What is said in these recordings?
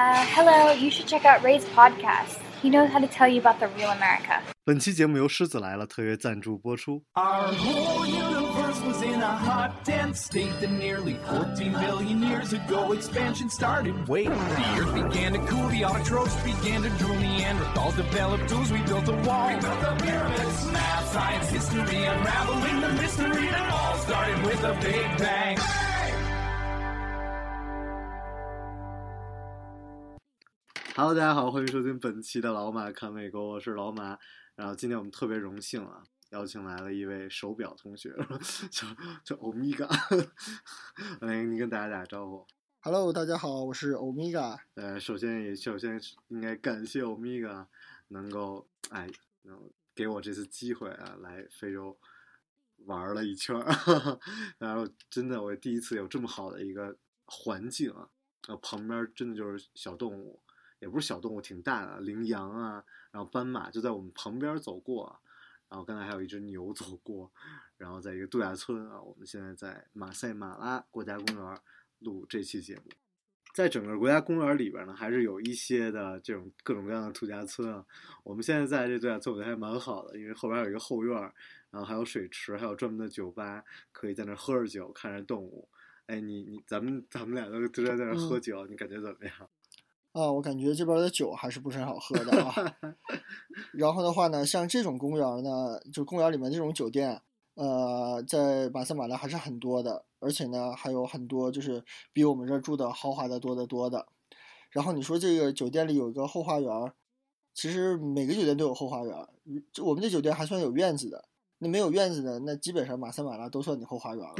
Uh, hello, you should check out Ray's podcast. He knows how to tell you about the real America. 本期节目由狮子来了特约赞助播出。 Our whole universe was in a hot, dense state that nearly 14 billion years ago expansion started. Wait, the earth began to cool, the autotrophs began to drool, Neanderthals developed tools, we built a wall. We built the pyramids, math, science, history, unraveling the mystery that all started with a big bang. Hello，大家好，欢迎收听本期的老马看美国，我是老马。然后今天我们特别荣幸啊，邀请来了一位手表同学，叫叫欧米伽，来，你跟大家打个招呼。Hello，大家好，我是欧米伽。呃，首先也首先应该感谢欧米伽能够哎，能给我这次机会啊，来非洲玩了一圈儿，然后真的我第一次有这么好的一个环境啊，然后旁边真的就是小动物，也不是小动物，挺大的，羚羊啊，然后斑马就在我们旁边走过啊，然后刚才还有一只牛走过，然后在一个度假村啊，我们现在在马赛马拉国家公园录这期节目。在整个国家公园里边呢，还是有一些的这种各种各样的度假村啊。我们现在在这度假村，我觉得还蛮好的，因为后边有一个后院，然后还有水池，还有专门的酒吧，可以在那儿喝着酒，看着动物。哎，你你咱们咱们俩都都在那儿喝酒，你感觉怎么样？啊，我感觉这边的酒还是不是很好喝的啊。然后的话呢，像这种公园呢，就公园里面这种酒店，呃，在马赛马拉还是很多的，而且呢，还有很多就是比我们这儿住的豪华的多得多的。然后你说这个酒店里有一个后花园，其实每个酒店都有后花园，这我们这酒店还算有院子的。那没有院子的，那基本上马赛马拉都算你后花园了。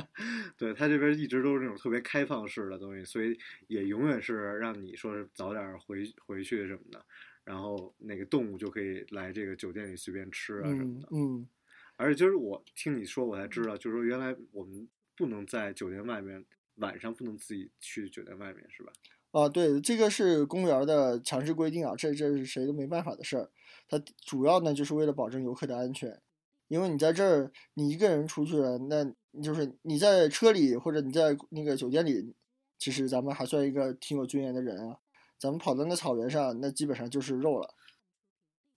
对他这边一直都是那种特别开放式的东西，所以也永远是让你说是早点回回去什么的，然后那个动物就可以来这个酒店里随便吃啊什么的。嗯嗯，而且就是我听你说，我才知道，就是说原来我们不能在酒店外面晚上不能自己去酒店外面，是吧？啊，对，这个是公园的强制规定啊，这这是谁都没办法的事儿。它主要呢就是为了保证游客的安全，因为你在这儿你一个人出去了，那就是你在车里或者你在那个酒店里，其实咱们还算一个挺有尊严的人啊。咱们跑到那草原上，那基本上就是肉了。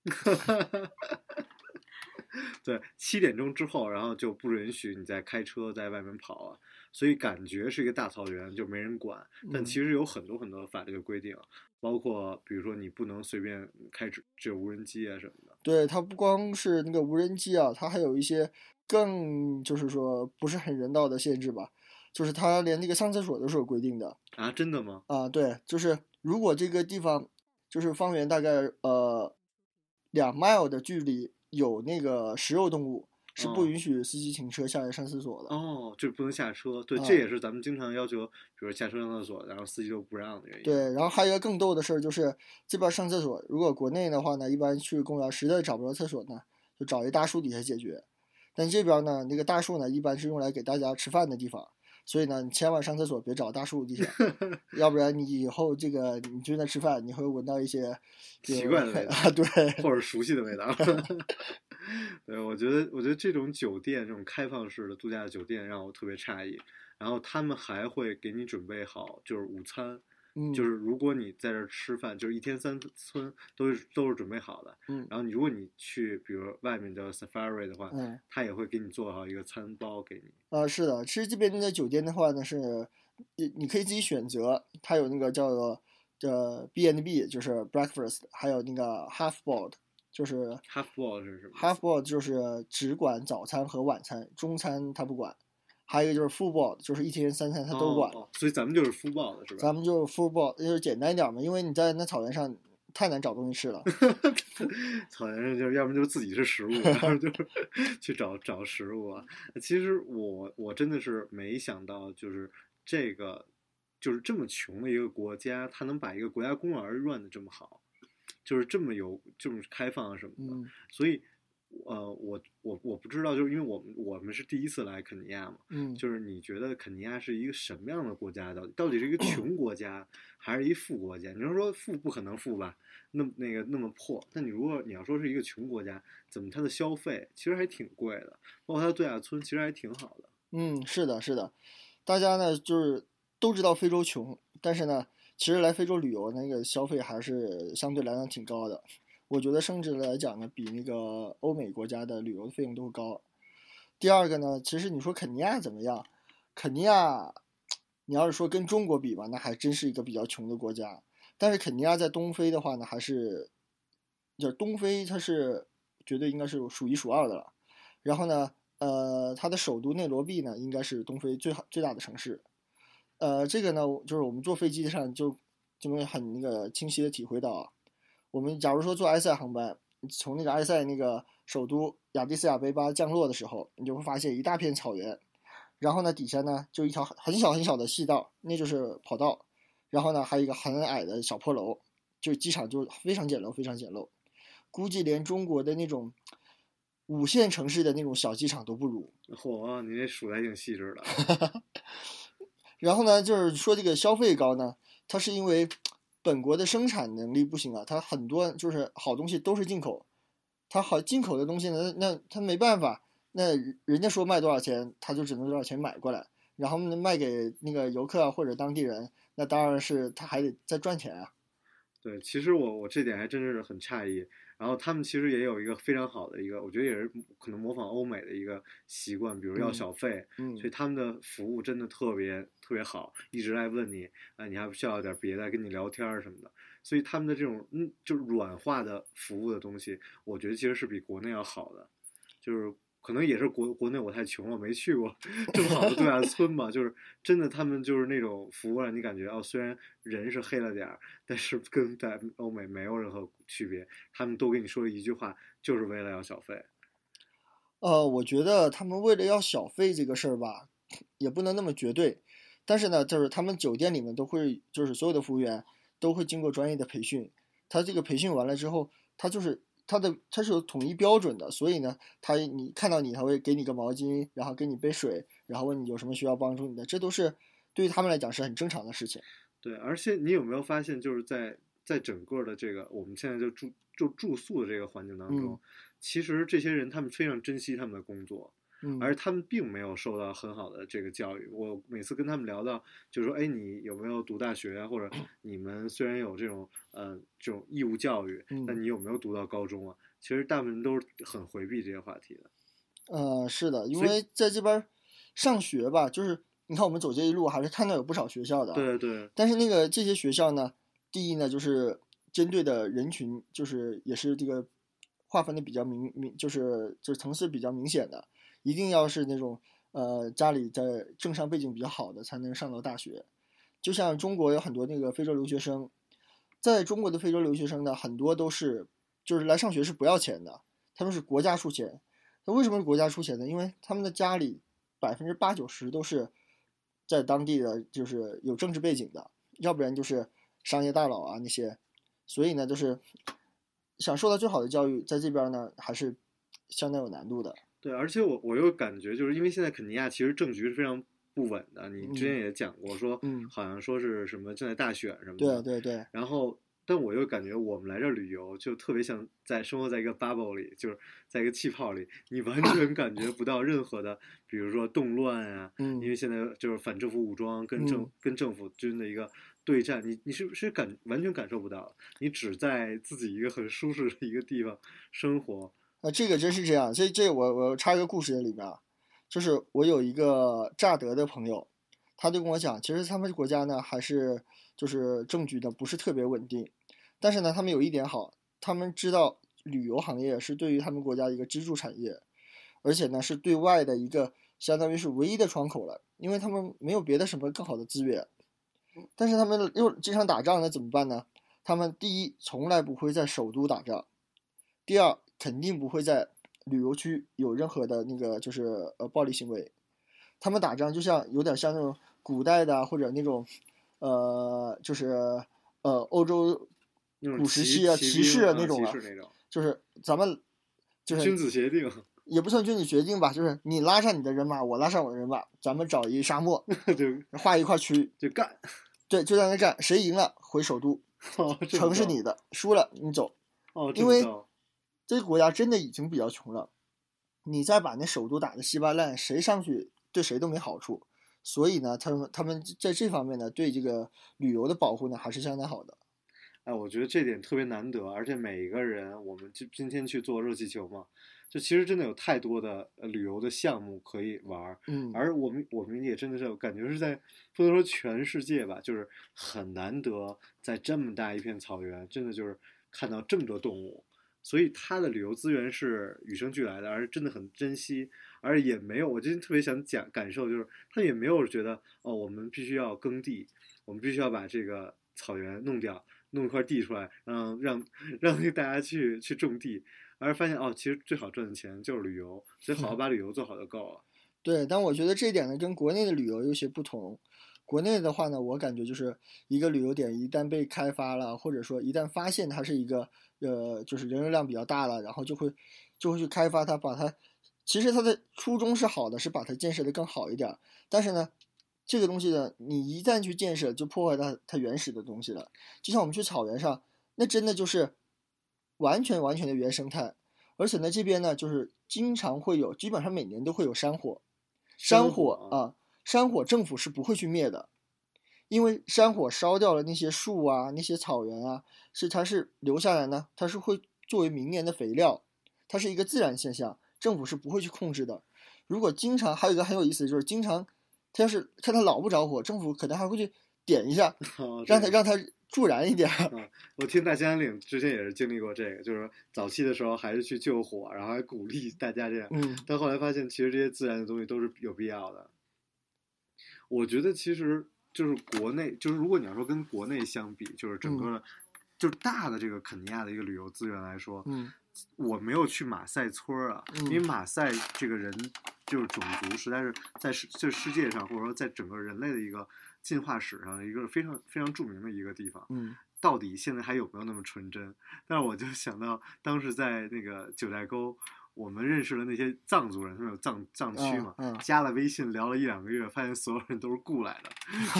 对，七点钟之后，然后就不允许你再开车在外面跑啊，所以感觉是一个大草原，就没人管。但嗯其实有很多很多法律的规定，包括比如说你不能随便开只只有无人机啊什么的。对，它不光是那个无人机啊，它还有一些更就是说不是很人道的限制吧，就是它连那个上厕所都是有规定的。啊，真的吗？啊，对，就是如果这个地方就是方圆大概呃两 mile 的距离有那个食肉动物，是不哦允许司机停车下来上厕所的。哦，就是不能下车。对，啊这也是咱们经常要求，比如下车上厕所，然后司机就不让的原因。对，然后还有一个更逗的事儿就是这边上厕所，如果国内的话呢，一般去公园实在找不着厕所呢，就找一大树底下解决。但这边呢，那个大树呢，一般是用来给大家吃饭的地方，所以呢，你千万上厕所别找大树底下，要不然你以后这个你就在吃饭，你会闻到一些奇怪的味道啊，对，或者熟悉的味道。对，我觉得，我觉得这种酒店，这种开放式的度假酒店让我特别诧异。然后他们还会给你准备好，就是午餐，嗯，就是如果你在这儿吃饭，就是一天三餐都是都是准备好的。嗯然后你如果你去，比如外面的 safari 的话，嗯他也会给你做好一个餐包给你。啊，是的，其实这边的酒店的话呢是，你你可以自己选择，它有那个叫做呃 B and B，就是 breakfast，还有那个 half board，就是 half board 是什么？half board 就是只管早餐和晚餐，中餐它不管，还有一个就是 full board，就是一天三餐他都管。哦哦所以咱们就是是吧？咱们就是 full board，就是简单一点嘛，因为你在那草原上太难找东西吃了。草原上就是要么就是自己是食物，要 么就是去找找食物啊。其实我我真的是没想到，就是这个就是这么穷的一个国家，它能把一个国家公园 run 的这么好，就是这么有这么开放啊什么的。嗯所以，呃，我我我不知道，就是因为我们我们是第一次来肯尼亚嘛，嗯，就是你觉得肯尼亚是一个什么样的国家？到底到底是一个穷国家，还是一富国家？你要说富不可能富吧，那么那个那么破。但你如果你要说是一个穷国家，怎么它的消费其实还挺贵的，包括它的度假村其实还挺好的。嗯，是的，是的，大家呢就是都知道非洲穷，但是呢，其实来非洲旅游那个消费还是相对来讲挺高的，我觉得甚至来讲呢，比那个欧美国家的旅游的费用都高。第二个呢，其实你说肯尼亚怎么样？肯尼亚，你要是说跟中国比吧，那还真是一个比较穷的国家。但是肯尼亚在东非的话呢，还是，就是东非它是绝对应该是数一数二的了。然后呢，呃，它的首都内罗毕呢，应该是东非最好最大的城市。呃，这个呢，就是我们坐飞机上就就能很那个清晰的体会到。我们假如说坐埃塞航班，从那个埃塞那个首都亚的斯亚贝巴降落的时候，你就会发现一大片草原，然后呢，底下呢就一条很小很小的细道，那就是跑道，然后呢还有一个很矮的小破楼，就机场就非常简陋，非常简陋，估计连中国的那种五线城市的那种小机场都不如。嚯，你这数的还挺细致的。然后呢，就是说这个消费高呢，它是因为本国的生产能力不行啊，它很多就是好东西都是进口，它好进口的东西呢，那它没办法，那人家说卖多少钱，它就只能多少钱买过来，然后呢卖给那个游客啊或者当地人，那当然是它还得再赚钱啊。对，其实我我这点还真是很诧异。然后他们其实也有一个非常好的一个，我觉得也是可能模仿欧美的一个习惯，比如要小费，嗯所以他们的服务真的特别特别好，一直来问你，啊，你还不需要点别的，跟你聊天儿什么的。所以他们的这种嗯，就是软化的服务的东西，我觉得其实是比国内要好的，就是。可能也是国国内我太穷了，没去过 这么好的度假村嘛。就是真的，他们就是那种服务让你感觉哦，虽然人是黑了点儿，但是跟在欧美没有任何区别。他们都跟你说一句话，就是为了要小费。呃，我觉得他们为了要小费这个事儿吧，也不能那么绝对。但是呢，就是他们酒店里面都会，就是所有的服务员都会经过专业的培训。他这个培训完了之后，他就是。它的它是有统一标准的，所以呢，他你看到你，他会给你个毛巾，然后给你杯水，然后问你有什么需要帮助你的，这都是对于他们来讲是很正常的事情。对，而且你有没有发现，就是在在整个的这个我们现在就住就住宿的这个环境当中，嗯其实这些人他们非常珍惜他们的工作，嗯，而他们并没有受到很好的这个教育。我每次跟他们聊到，就是说，哎，你有没有读大学啊？或者你们虽然有这种呃这种义务教育，嗯但你有没有读到高中啊？其实大部分都是很回避这些话题的。呃，是的，因为在这边上学吧，就是你看我们走这一路，还是看到有不少学校的。。对对但是那个这些学校呢，第一呢，就是针对的人群，就是也是这个划分的比较明明，就是就是层次比较明显的，一定要是那种呃家里在政商背景比较好的才能上到大学。就像中国有很多那个非洲留学生，在中国的非洲留学生呢，很多都是就是来上学是不要钱的，他们是国家出钱。那为什么是国家出钱呢？因为他们的家里百分之八九十都是在当地的，就是有政治背景的，要不然就是商业大佬啊那些，所以呢，就是想受到最好的教育，在这边呢还是相当有难度的。对，而且我我又感觉，就是因为现在肯尼亚其实政局是非常不稳的。你之前嗯也讲过，说嗯好像说是什么正在大选什么的。对对对，然后，但我又感觉我们来这儿旅游，就特别像在生活在一个 bubble 里，就是在一个气泡里，你完全感觉不到任何的，比如说动乱啊，嗯因为现在就是反政府武装跟政、嗯跟政府军的一个对战，你你是不是感完全感受不到？你只在自己一个很舒适的一个地方生活，啊，这个真是这样。这这我我插一个故事在里面啊，就是我有一个乍得的朋友，他就跟我讲，其实他们国家呢还是就是政局呢不是特别稳定，但是呢他们有一点好，他们知道旅游行业是对于他们国家一个支柱产业，而且呢是对外的一个相当于是唯一的窗口了，因为他们没有别的什么更好的资源，但是他们又经常打仗，那怎么办呢？他们第一从来不会在首都打仗，第二肯定不会在旅游区有任何的那个就是呃暴力行为。他们打仗就像有点像那种古代的或者那种呃就是呃欧洲古时期啊骑士那种啊骑士那种就是咱们就是君子协定，也不算君子协定吧，就是你拉上你的人马，我拉上我的人马，咱们找一沙漠 就划一块区域，就干。对，就在那干，谁赢了回首都，城是你的，输了你走。哦，因为这个国家真的已经比较穷了，你再把那首都打得稀巴烂，谁上去对谁都没好处。所以呢，他们他们在这方面呢，对这个旅游的保护呢，还是相当好的。哎，我觉得这点特别难得，而且每一个人，我们今今天去做热气球嘛，就其实真的有太多的呃旅游的项目可以玩儿，嗯，而我们我们也真的是感觉是在不能说全世界吧，就是很难得在这么大一片草原，真的就是看到这么多动物，所以它的旅游资源是与生俱来的，而真的很珍惜，而也没有，我今天特别想讲感受，就是他也没有觉得哦，我们必须要耕地，我们必须要把这个草原弄掉，弄一块地出来，让让让那大家去去种地，而发现哦，其实最好赚的钱就是旅游，所以好好 把旅游做好就够了。对，但我觉得这一点呢，跟国内的旅游有些不同。国内的话呢，我感觉就是一个旅游点一旦被开发了，或者说一旦发现它是一个呃，就是人流量比较大了，然后就会就会去开发它，把它。其实它的初衷是好的，是把它建设的更好一点。但是呢，这个东西呢，你一旦去建设，就破坏它它原始的东西了。就像我们去草原上，那真的就是完全完全的原生态。而且呢，这边呢，就是经常会有，基本上每年都会有山火。山火啊，山火政府是不会去灭的，因为山火烧掉了那些树啊，那些草原啊，是它是留下来呢，它是会作为明年的肥料，它是一个自然现象，政府是不会去控制的。如果经常还有一个很有意思，就是经常，它要是看它老不着火，政府可能还会去点一下，哦让它让它助燃一点。嗯，我听大兴安岭之前也是经历过这个，就是早期的时候还是去救火，然后还鼓励大家这样，嗯但后来发现其实这些自然的东西都是有必要的。我觉得其实就是国内，就是如果你要说跟国内相比，就是整个的，就是大的这个肯尼亚的一个旅游资源来说，嗯我没有去马赛村儿啊，嗯因为马赛这个人就是种族，实在是在世这世界上，或者说在整个人类的一个进化史上，一个非常非常著名的一个地方。嗯到底现在还有没有那么纯真？但是我就想到当时在那个九寨沟，我们认识了那些藏族人，他们有藏藏区嘛，嗯嗯加了微信聊了一两个月，发现所有人都是雇来的，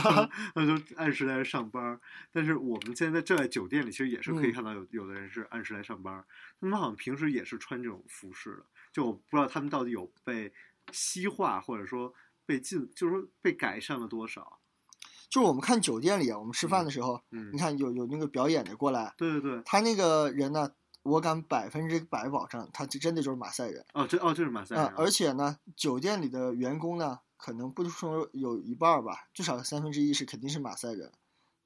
那就按时在这上班儿。但是我们现在在这在酒店里，其实也是可以嗯看到有有的人是按时来上班儿，他们好像平时也是穿这种服饰的，就我不知道他们到底有被西化，或者说被进，就是说被改善了多少。就是我们看酒店里啊，我们吃饭的时候，嗯你，看有有那个表演的过来，对对对，他那个人呢，我敢百分之百保证，他这真的就是马赛人哦，这哦这是马赛人啊、而且呢，酒店里的员工呢，可能不说有一半吧，至少三分之一是肯定是马赛人，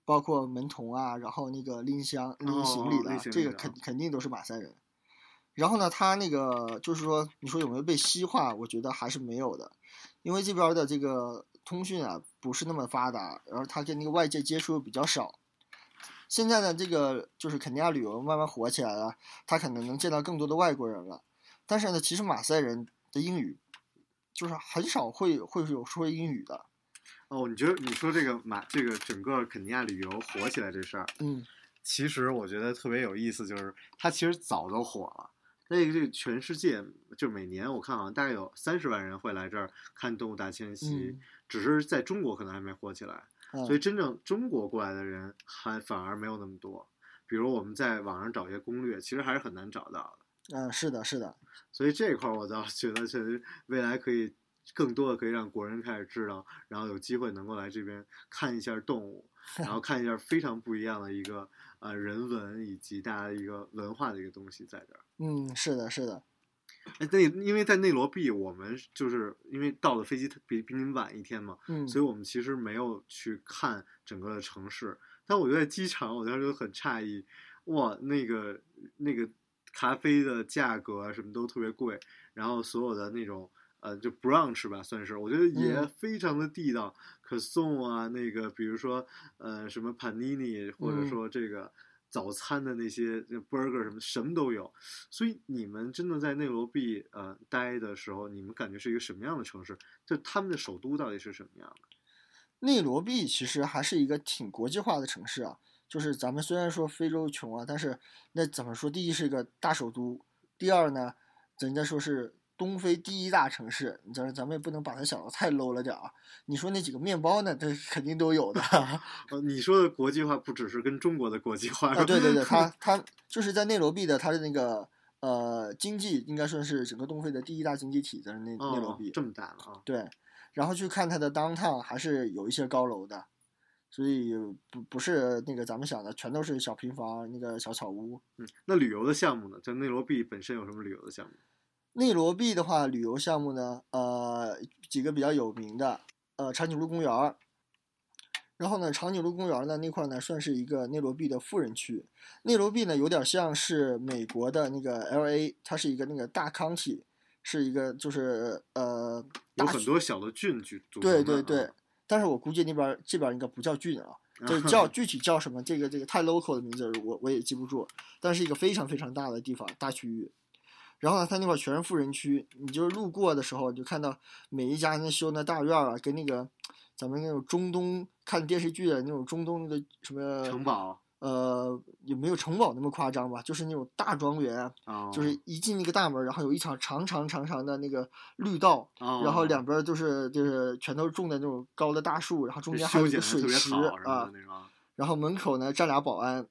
包括门童啊，然后那个拎箱拎行李的，这个肯肯定都是马赛人。然后呢，他那个就是说，你说有没有被西化？我觉得还是没有的，因为这边的这个通讯啊不是那么发达，然后他跟那个外界接触又比较少。现在呢，这个就是肯尼亚旅游慢慢火起来了，他可能能见到更多的外国人了。但是呢，其实马赛人的英语就是很少会会有说英语的。哦，你觉得你说这个马这个整个肯尼亚旅游火起来这事儿，嗯其实我觉得特别有意思，就是它其实早都火了。那个这个全世界就每年我看好像大概有三十万人会来这儿看动物大迁徙，嗯只是在中国可能还没火起来，嗯所以真正中国过来的人还反而没有那么多。比如我们在网上找一些攻略，其实还是很难找到的。嗯，是的，是的，所以这一块儿我倒是觉得，确实未来可以更多的可以让国人开始知道，然后有机会能够来这边看一下动物，然后看一下非常不一样的一个呃人文以及大家一个文化的一个东西在这儿。嗯，是的，是的，哎，那因为在内罗毕，我们就是因为到的飞机特比比你们晚一天嘛，嗯，所以我们其实没有去看整个的城市。但我觉得在机场，我当时就很诧异，哇，那个那个咖啡的价格啊什么都特别贵，然后所有的那种呃就 brunch 吧，算是我觉得也嗯非常的地道，可颂啊，那个比如说呃什么 panini，或者嗯说这个。早餐的那些 burger 什么什么都有，所以你们真的在内罗毕呃待的时候，你们感觉是一个什么样的城市？就他们的首都到底是什么样的？内罗毕其实还是一个挺国际化的城市啊。就是咱们虽然说非洲穷啊，但是那怎么说？第一是一个大首都，第二呢，人家说是东非第一大城市，咱咱们也不能把它想的太 low 了点儿啊。你说那几个面包呢，这肯定都有的。呃，你说的国际化不只是跟中国的国际化啊，对对对，它 它就是在内罗毕的，它的那个呃经济应该算是整个东非的第一大经济体，在内内罗毕。哦这么大了啊！对，然后去看它的 downtown 还是有一些高楼的，所以不不是那个咱们想的全都是小平房那个小草屋。嗯，那旅游的项目呢？在内罗毕本身有什么旅游的项目？内罗毕的话，旅游项目呢，呃，几个比较有名的，呃，长颈鹿公园儿。然后呢，长颈鹿公园呢那块呢，算是一个内罗毕的富人区。内罗毕呢，有点像是美国的那个 L A，它是一个那个大 county，是一个就是呃，有很多小的郡去组对对对啊，但是我估计那边这边应该不叫郡啊，就是叫具体叫什么，这个这个太 local 的名字我我也记不住，但是一个非常非常大的地方大区域。然后呢，它那块儿全是富人区，你就是路过的时候，你就看到每一家那修那大院儿啊，跟那个咱们那种中东看电视剧的那种中东那个什么城堡呃，也没有城堡那么夸张吧，就是那种大庄园就是一进那个大门，然后有一场长长长长的那个绿道，哦，然后两边就是就是全都是种的那种高的大树，然后中间还有一个水池啊，然后门口呢站俩保安，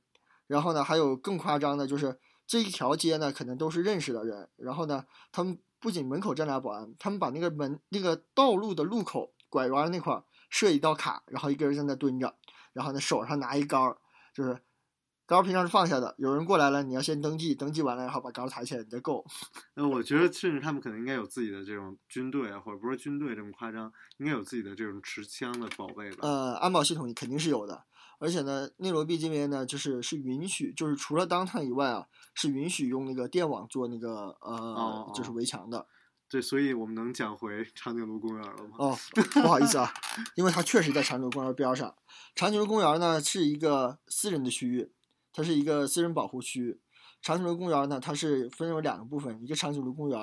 然后呢还有更夸张的就是这一条街呢可能都是认识的人，然后呢他们不仅门口站俩保安，他们把那个门那个道路的路口拐弯那块儿设一道卡，然后一个人在那蹲着，然后呢手上拿一杆儿，就是。杆儿平常是放下的，有人过来了，你要先登记，登记完了，然后把杆儿抬起来，你再够。那我觉得，甚至他们可能应该有自己的这种军队啊，或者不是军队这么夸张，应该有自己的这种持枪的宝贝吧？呃，安保系统肯定是有的，而且呢，内罗毕这边呢，就是是允许，就是除了 downtown 以外啊，是允许用那个电网做那个呃，哦就是围墙的。对，所以我们能讲回长颈鹿公园了吗？哦，不好意思啊，因为它确实在长颈鹿公园边上。长颈鹿公园呢是一个私人的区域，它是一个私人保护区。长颈鹿公园呢，它是分为两个部分，一个长颈鹿公园，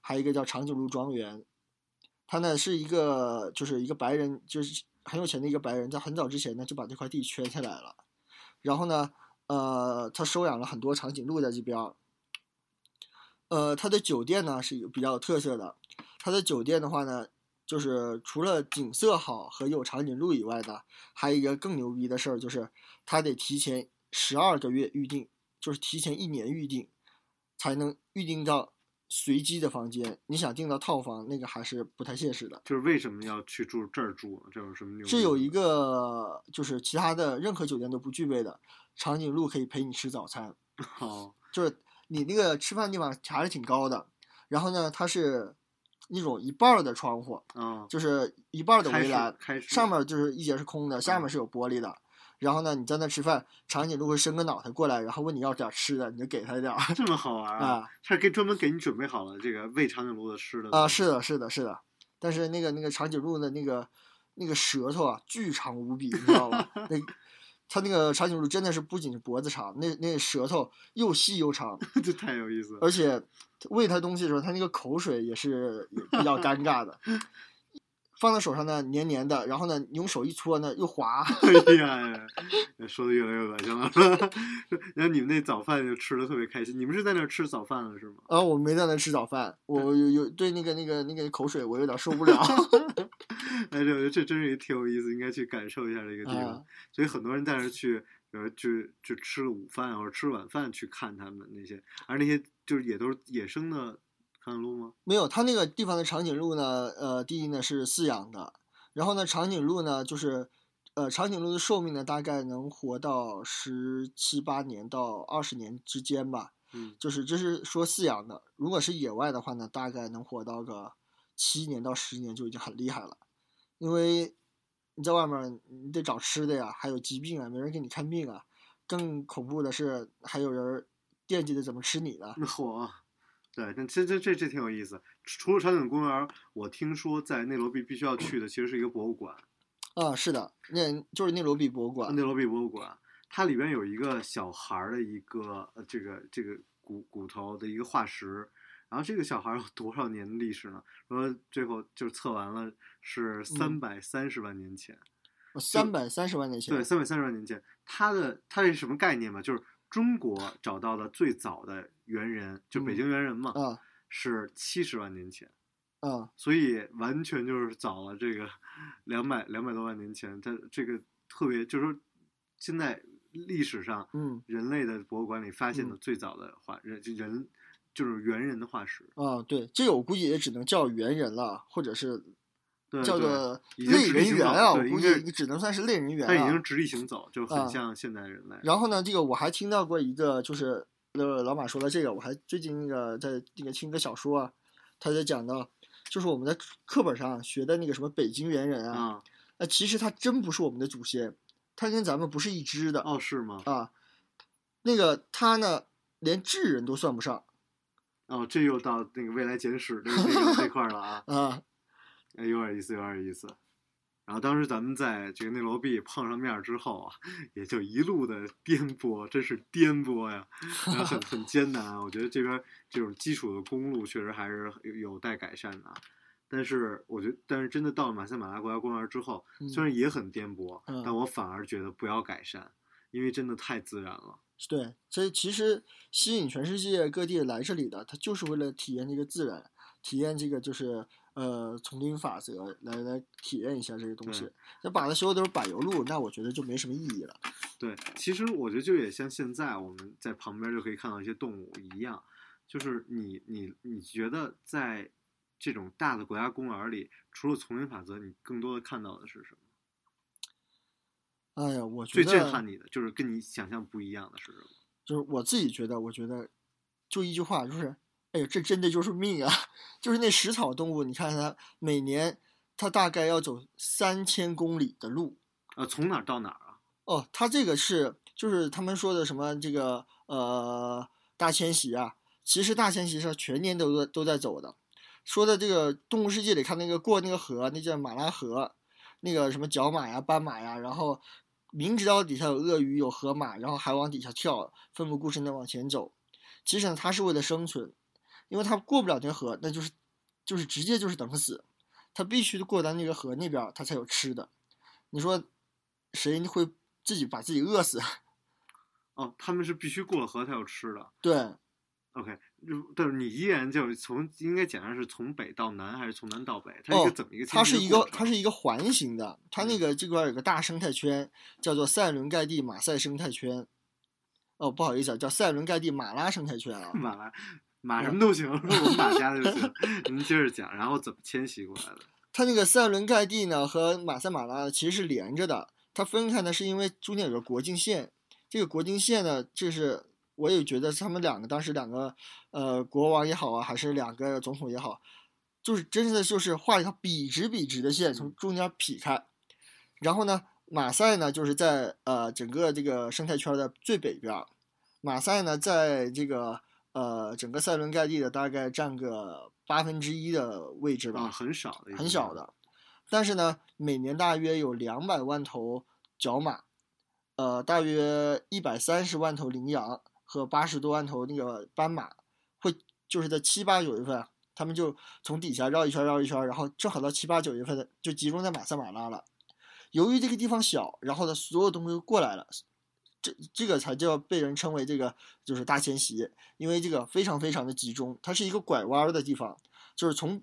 还有一个叫长颈鹿庄园。它呢是一个就是一个白人，就是很有钱的一个白人，在很早之前呢就把这块地圈下来了，然后呢，呃，他收养了很多长颈鹿在这边儿。呃，他的酒店呢是比较有特色的，他的酒店的话呢，就是除了景色好和有长颈鹿以外呢，还有一个更牛逼的事儿，就是他得提前十二个月预定，就是提前一年预定，才能预定到随机的房间。你想订到套房，那个还是不太现实的。就是为什么要去住这儿住？这有什么牛？是有一个就是其他的任何酒店都不具备的，长颈鹿可以陪你吃早餐。哦，就是你那个吃饭地方还是挺高的，然后呢，它是那种一半的窗户，啊，就是一半的围栏，上面就是一节是空的，下面嗯是有玻璃的。然后呢，你在那吃饭，长颈鹿会伸个脑袋过来，然后问你要点儿吃的，你就给它点儿 这么好玩啊它是给专门给你准备好了这个喂长颈鹿的吃的啊，是的，是的，是的。但是那个那个长颈鹿的那个那个舌头啊，巨长无比，你知道吧？那 它那个长颈鹿真的是不仅是脖子长，那那舌头又细又长，这太有意思了。而且喂它东西的时候，它那个口水也是也比较尴尬的。放在手上呢，黏黏的，然后呢，你用手一搓呢，又滑。哎呀，说的越来越恶心了。然后你们那早饭就吃的特别开心，你们是在那儿吃早饭了是吗？啊我没在那吃早饭，我有有对那个那个那个口水我有点受不了。哎，这这真是一挺有意思，应该去感受一下这个地方。啊所以很多人在那儿去，呃，去去吃了午饭或者吃晚饭去看他们那些，而那些就是也都是野生的长颈鹿吗？没有，它那个地方的长颈鹿呢，呃，第一呢是饲养的，然后呢，长颈鹿呢就是，呃，长颈鹿的寿命呢大概能活到十七八年到二十年之间吧，嗯，就是这是说饲养的，如果是野外的话呢，大概能活到个七年到十年就已经很厉害了，因为你在外面你得找吃的呀，还有疾病啊，没人给你看病啊，更恐怖的是还有人惦记着怎么吃你的。那火。对，但这这这这挺有意思。除了长颈公园，我听说在内罗毕必须要去的其实是一个博物馆，啊，是的，那就是内罗毕博物馆。内罗毕博物馆，它里边有一个小孩儿的一个呃这个这个骨骨头的一个化石，然后这个小孩儿有多少年的历史呢？说最后就是测完了是三百三十万年前，三百三十万年前，对，三百三十万年前，它的它是什么概念嘛？就是中国找到的最早的猿人，就北嗯京猿人嘛，嗯是七十万年前。啊所以完全就是早了这个两百两百多万年前，它这个特别就是说，现在历史上嗯人类的博物馆里发现的嗯最早的化人就人就是猿人的化石。啊，对，这个我估计也只能叫猿人了，或者是对对叫做类人猿啊，我估计只能算是类人猿啊但已经。直立行走，就啊很像现代人类。然后呢，这个我还听到过一个，就是呃，老马说的这个，我还最近那个在那个听一个小说啊，他在讲到，就是我们在课本上学的那个什么北京猿人啊，啊，那其实他真不是我们的祖先，他跟咱们不是一支的哦，是吗？啊。那个他呢，连智人都算不上哦，这又到那个未来简史这块儿了啊，啊。哎，有点意思，有点意思。然后当时咱们在这个内罗毕碰上面儿之后啊，也就一路的颠簸，真是颠簸呀，然后很很艰难啊。我觉得这边儿这种基础的公路确实还是有有待改善的啊。但是我觉得，但是真的到了马赛马拉国家公园之后，虽然也很颠簸，嗯但我反而觉得不要改善，因为真的太自然了。对，所以其实吸引全世界各地来这里的，他就是为了体验这个自然，体验这个就是呃丛林法则，来来体验一下这个东西。那把它所有都是柏油路，那我觉得就没什么意义了。对，其实我觉得就也像现在我们在旁边就可以看到一些动物一样，就是你你你觉得在这种大的国家公园里，除了丛林法则，你更多的看到的是什么？哎呀，我觉最震撼你的，就是跟你想象不一样的是什么？就是我自己觉得，我觉得就一句话，就是哎呀，这真的就是命啊！就是那食草动物，你看它每年它大概要走三千公里的路，呃，从哪儿到哪儿啊？哦，它这个是就是他们说的什么这个呃大迁徙啊，其实大迁徙是全年都在都在走的。说的这个动物世界里看那个过那个河，那叫马拉河，那个什么角马呀、斑马呀，然后明知道底下有鳄鱼、有河马，然后还往底下跳，奋不顾身的往前走。其实呢，它是为了生存，因为他过不了那河，那就是就是直接就是等死，他必须过到那个河那边儿，它才有吃的。你说谁会自己把自己饿死？哦，他们是必须过了河才有吃的。对，OK，就但是你依然就是从应该讲的是从北到南，还是从南到北？它是一哦个怎么一个？它是一个它是一一个环形的，它那嗯个这块有个大生态圈，叫做塞伦盖蒂马赛生态圈。哦，不好意思啊，叫塞伦盖蒂马拉生态圈啊。马来马什么都行，我们马家的就行。您接着讲，然后怎么迁徙过来的？它那个塞伦盖蒂呢和马赛马拉其实是连着的，它分开呢是因为中间有个国境线，这个国境线呢，这是我也觉得他们两个当时两个呃国王也好啊，还是两个总统也好，就是真的就是画一条笔直笔直的线从中间劈开，然后呢，马赛呢就是在呃整个这个生态圈的最北边，马赛呢在这个呃整个塞伦盖蒂的大概占个八分之一的位置吧。啊，很少的，很小。的，但是呢，每年大约有两百万头角马，呃，大约一百三十万头羚羊和八十多万头那个斑马，会就是在七八九月份，他们就从底下绕一圈绕一圈，然后正好到七八九月份的就集中在马赛马拉了。由于这个地方小，然后呢，所有东西都过来了。这这个才叫被人称为这个就是大迁徙，因为这个非常非常的集中，它是一个拐弯儿的地方，就是从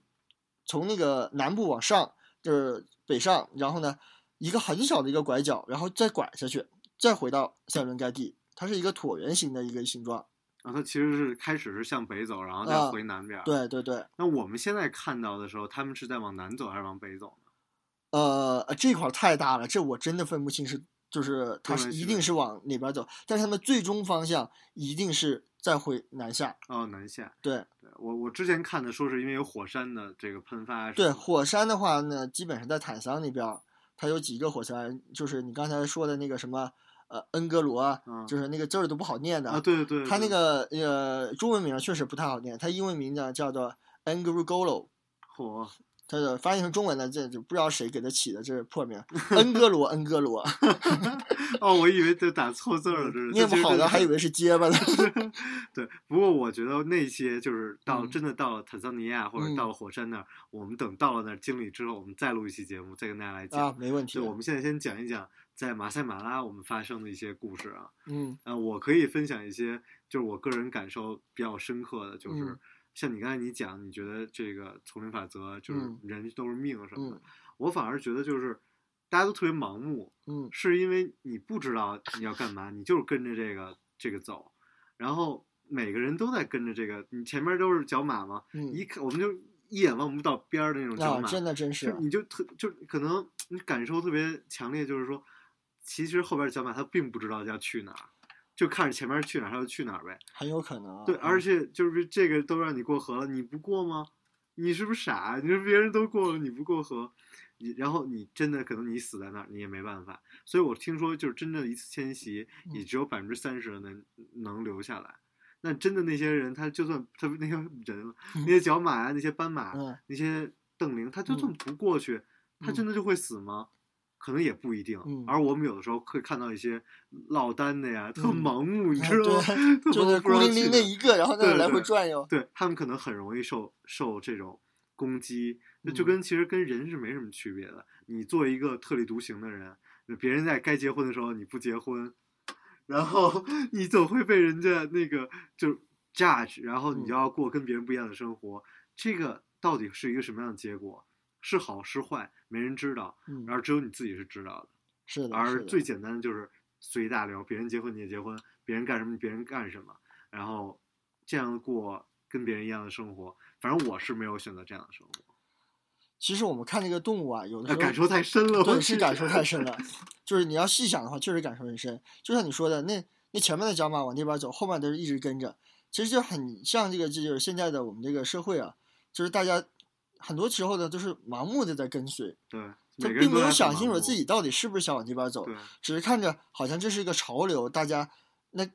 从那个南部往上，就是北上，然后呢，一个很小的一个拐角，然后再拐下去，再回到塞伦盖蒂，它是一个椭圆形的一个形状。然后它其实是开始是向北走，然后再啊回南边。。对对对，那我们现在看到的时候，他们是在往南走还是往北走呢？呃，这块儿太大了，这我真的分不清是就是它是是一定是往哪边走，但是他们最终方向一定是再回南下。哦，南下。对对我我之前看的说是因为有火山的这个喷发。对，火山的话呢，基本上在坦桑那边，它有几个火山，就是你刚才说的那个什么呃恩格罗啊，嗯就是那个字儿都不好念的啊，对对对，它那个呃中文名确实不太好念，它英文名呢叫做 Ngorongoro，火它的翻译成中文的，这就不知道谁给它起的这破名，恩哥罗，恩哥罗，哦，我以为这打错字儿了，这是念不好的还以为是结巴呢。对，不过我觉得那些就是到、嗯真的到了坦桑尼亚或者嗯到了火山那儿，我们等到了那儿经历之后，我们再录一期节目，再跟大家来讲。啊，没问题对，。我们现在先讲一讲在马赛马拉我们发生的一些故事啊。嗯呃，我可以分享一些，就是我个人感受比较深刻的，就是、嗯像你刚才你讲，你觉得这个丛林法则就是嗯。人都是命什么的，嗯。我反而觉得就是大家都特别盲目，嗯。是因为你不知道你要干嘛，你就是跟着这个这个走，然后每个人都在跟着这个，你前面都是角马嘛，嗯一看我们就一眼望不到边儿的那种角啊，马，真的真是，你就特就可能你感受特别强烈，就是说，其实后边的角马它并不知道要去哪儿，就看着前面去哪儿，他就去哪儿呗。很有可能啊。对，嗯而且就是这个都让你过河了，你不过吗？你是不是傻？你说别人都过了，你不过河，你然后你真的可能你死在那儿，你也没办法。所以我听说，就是真正的一次迁徙，也嗯只有百分之三十的能能留下来。那真的那些人，他就算他那些人，那些角马啊、那些斑马，嗯那些瞪羚，他就算不过去，他真的就会死吗？可能也不一定。嗯而我们有的时候会看到一些落单的呀，特嗯盲目，你啊知道吗？特就是孤零零去哪儿的一个，然后在那来回转悠。对他们可能很容易受受这种攻击，那就嗯跟其实跟人是没什么区别的。你作为一个特立独行的人，别人在该结婚的时候你不结婚，然后你总会被人家那个就 judge，然后你嗯就要过跟别人不一样的生活。这个到底是一个什么样的结果？是好是坏，没人知道，嗯，而只有你自己是知道的。是的，而最简单的就是随大流，别人结婚你也结婚，别人干什么你别人干什么，然后这样过跟别人一样的生活。反正我是没有选择这样的生活，其实我们看那个动物啊，有的时候感受太深了。我对，是感受太深了。就是你要细想的话，确实感受很深。就像你说的，那那前面的角马往那边走，后面都是一直跟着，其实就很像这个，这就是现在的我们这个社会啊，就是大家很多时候呢都是盲目的在跟随，对，就每个人并没有想清楚自己到底是不是想往这边走，只是看着好像这是一个潮流，大家那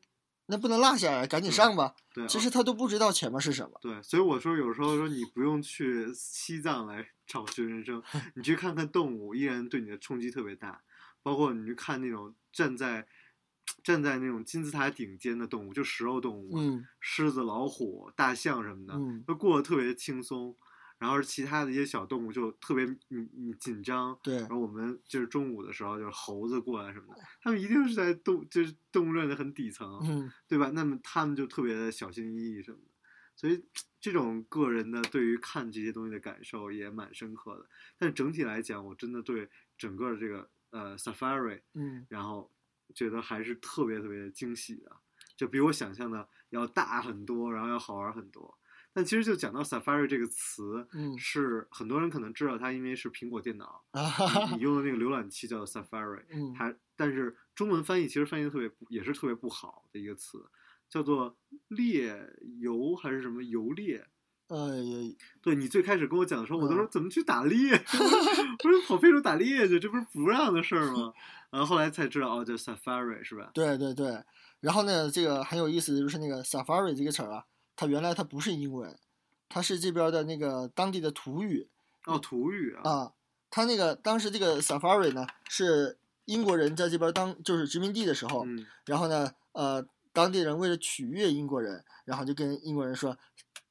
那不能落下来，赶紧上吧。对，其实他都不知道前面是什么。对，所以我说有时候说你不用去西藏来找寻人生，你去看看动物，依然对你的冲击特别大。包括你去看那种站在站在那种金字塔顶尖的动物，就食肉动物，嗯狮子、老虎、大象什么的，嗯，都过得特别轻松。然后其他的一些小动物就特别你你紧张，对然，后我们就是中午的时候，就是猴子过来什么的，他们一定是在动就是动物链的很底层，嗯对吧？那么他们就特别的小心翼翼什么的，所以 这种个人的对于看这些东西的感受也蛮深刻的。但整体来讲，我真的对整个这个呃 safari，嗯然后觉得还是特别特别惊喜的，就比我想象的要大很多，然后要好玩很多。但其实就讲到 safari 这个词，嗯是很多人可能知道它，因为是苹果电脑，啊，你你用的那个浏览器叫做 Safari，嗯它但是中文翻译其实翻译的特别不也是特别不好的一个词，叫做猎游还是什么游猎？呃，也对你最开始跟我讲的时候，我都说嗯怎么去打猎？不是跑非洲打猎去，这不是不让的事儿吗？然后后来才知道，哦，叫 Safari 是吧？对对对，然后呢，这个很有意思的就是那个 safari 这个词儿啊，它原来它不是英文，它是这边的那个当地的土语哦，土语啊，啊。它那个当时这个 safari 呢是英国人在这边当就是殖民地的时候，嗯，然后呢，呃，当地人为了取悦英国人，然后就跟英国人说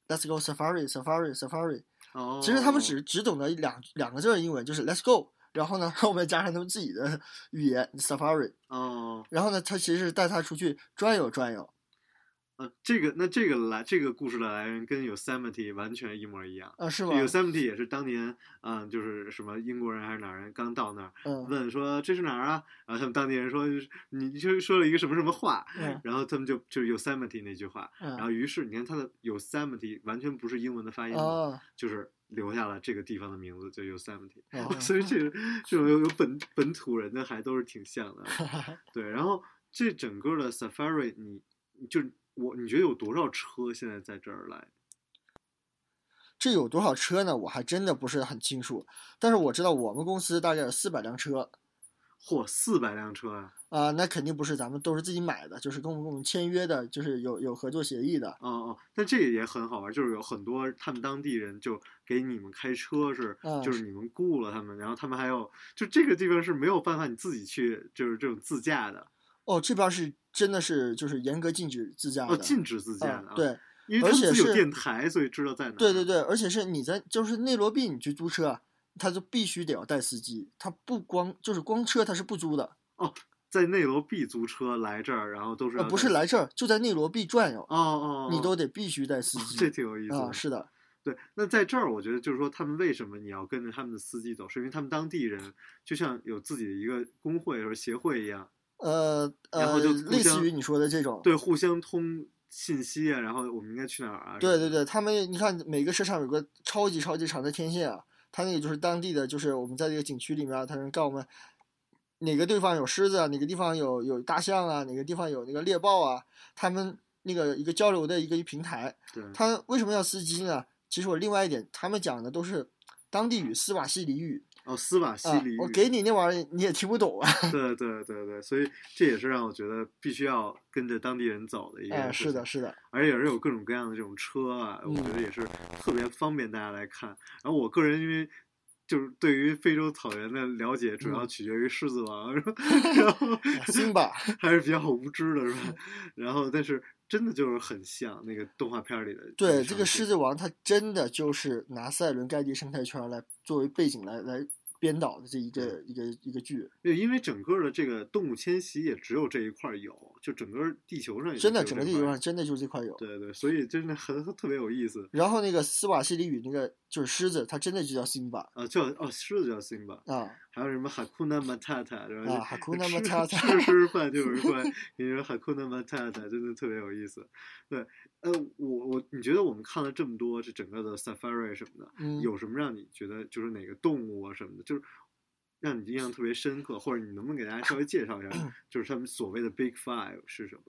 ，Let's go safari safari safari。哦，其实他们只只懂得两两个字儿英文，就是 Let's go，然后呢 后面加上他们自己的语言 safari，哦，然后呢他其实是带他出去转悠转悠。呃，这个那这个来这个故事的来源跟 Yosemite 完全一模一样。啊，是吗？Yosemite 也是当年，嗯，就是什么英国人还是哪儿人刚到那儿，嗯问说这是哪儿啊？然后他们当地人说你就说了一个什么什么话，嗯然后他们就就是 Yosemite 那句话，然后嗯于是你看他的 Yosemite 完全不是英文的发音，哦就是留下了这个地方的名字叫 Yosemite，、哦 所以这个这种有有本本土人的还都是挺像的，对。然后这整个的 Safari，你你就我你觉得有多少车现在在这儿来？这有多少车呢？我还真的不是很清楚，但是我知道我们公司大概有四百辆车嚯，四百辆车啊！啊、那肯定不是咱们都是自己买的，就是跟我们跟我们签约的，就是有有合作协议的。哦哦，但这也很好玩，就是有很多他们当地人就给你们开车是，嗯就是你们雇了他们，然后他们还有，就这个地方是没有办法你自己去，就是这种自驾的，哦，这边是真的是就是严格禁止自驾的，哦，禁止自驾的对因为他们有而且是电台，所以知道在哪。对对对，而且是你在就是内罗毕你去租车啊，他就必须得要带司机，他不光就是光车他是不租的，哦在内罗毕租车来这儿，然后都是呃，不是来这儿，就在内罗毕转悠，哦哦，你哦都得必须带司机。这挺有意思啊，的。是的，对，那在这儿，我觉得就是说，他们为什么你要跟着他们的司机走，是因为他们当地人就像有自己的一个工会或者协会一样，呃呃，类似于你说的这种，对，互相通信息啊，然后我们应该去哪儿啊？对对对，他们你看每个车上有个超级超级长的天线啊，他那个就是当地的，就是我们在这个景区里面啊，他能告诉我们哪个地方有狮子啊，哪个地方有有大象啊，哪个地方有那个猎豹啊，他们那个一个交流的一个平台。对他为什么要司机呢？其实我另外一点，他们讲的都是当地语斯瓦西里语哦，斯瓦西啊里语，，我给你那玩意儿你也听不懂啊。对对对对，所以这也是让我觉得必须要跟着当地人走的一哎，个是的，。是的，而且也是有各种各样的这种车啊，我觉得嗯也是特别方便大家来看。然后我个人因为就是对于非洲草原的了解，主要嗯取决于狮子王，然后辛巴还是比较无知的，是吧？然后但是真的就是很像那个动画片里的对，这个狮子王它真的就是拿塞伦盖蒂生态圈来作为背景来来编导的这一个一个一个剧，对，因为整个的这个动物迁徙也只有这一块儿有，就整个地球上也真的整个地球上真的就这块有。对对，所以真的很特别有意思。然后那个斯瓦西里语那个就是狮子，它真的就叫辛巴。啊，叫哦狮子叫 Simba，啊还有什么哈库纳马塔塔，然后啊哈库纳马吃塔塔吃吃饭 就有人过来跟你说哈库纳马塔塔，真的特别有意思。对，呃，我我你觉得我们看了这么多这整个的 safari 什么的，嗯有什么让你觉得就是哪个动物啊什么的，就是让你印象特别深刻，或者你能不能给大家稍微介绍一下，就是他们所谓的 Big Five 是什么？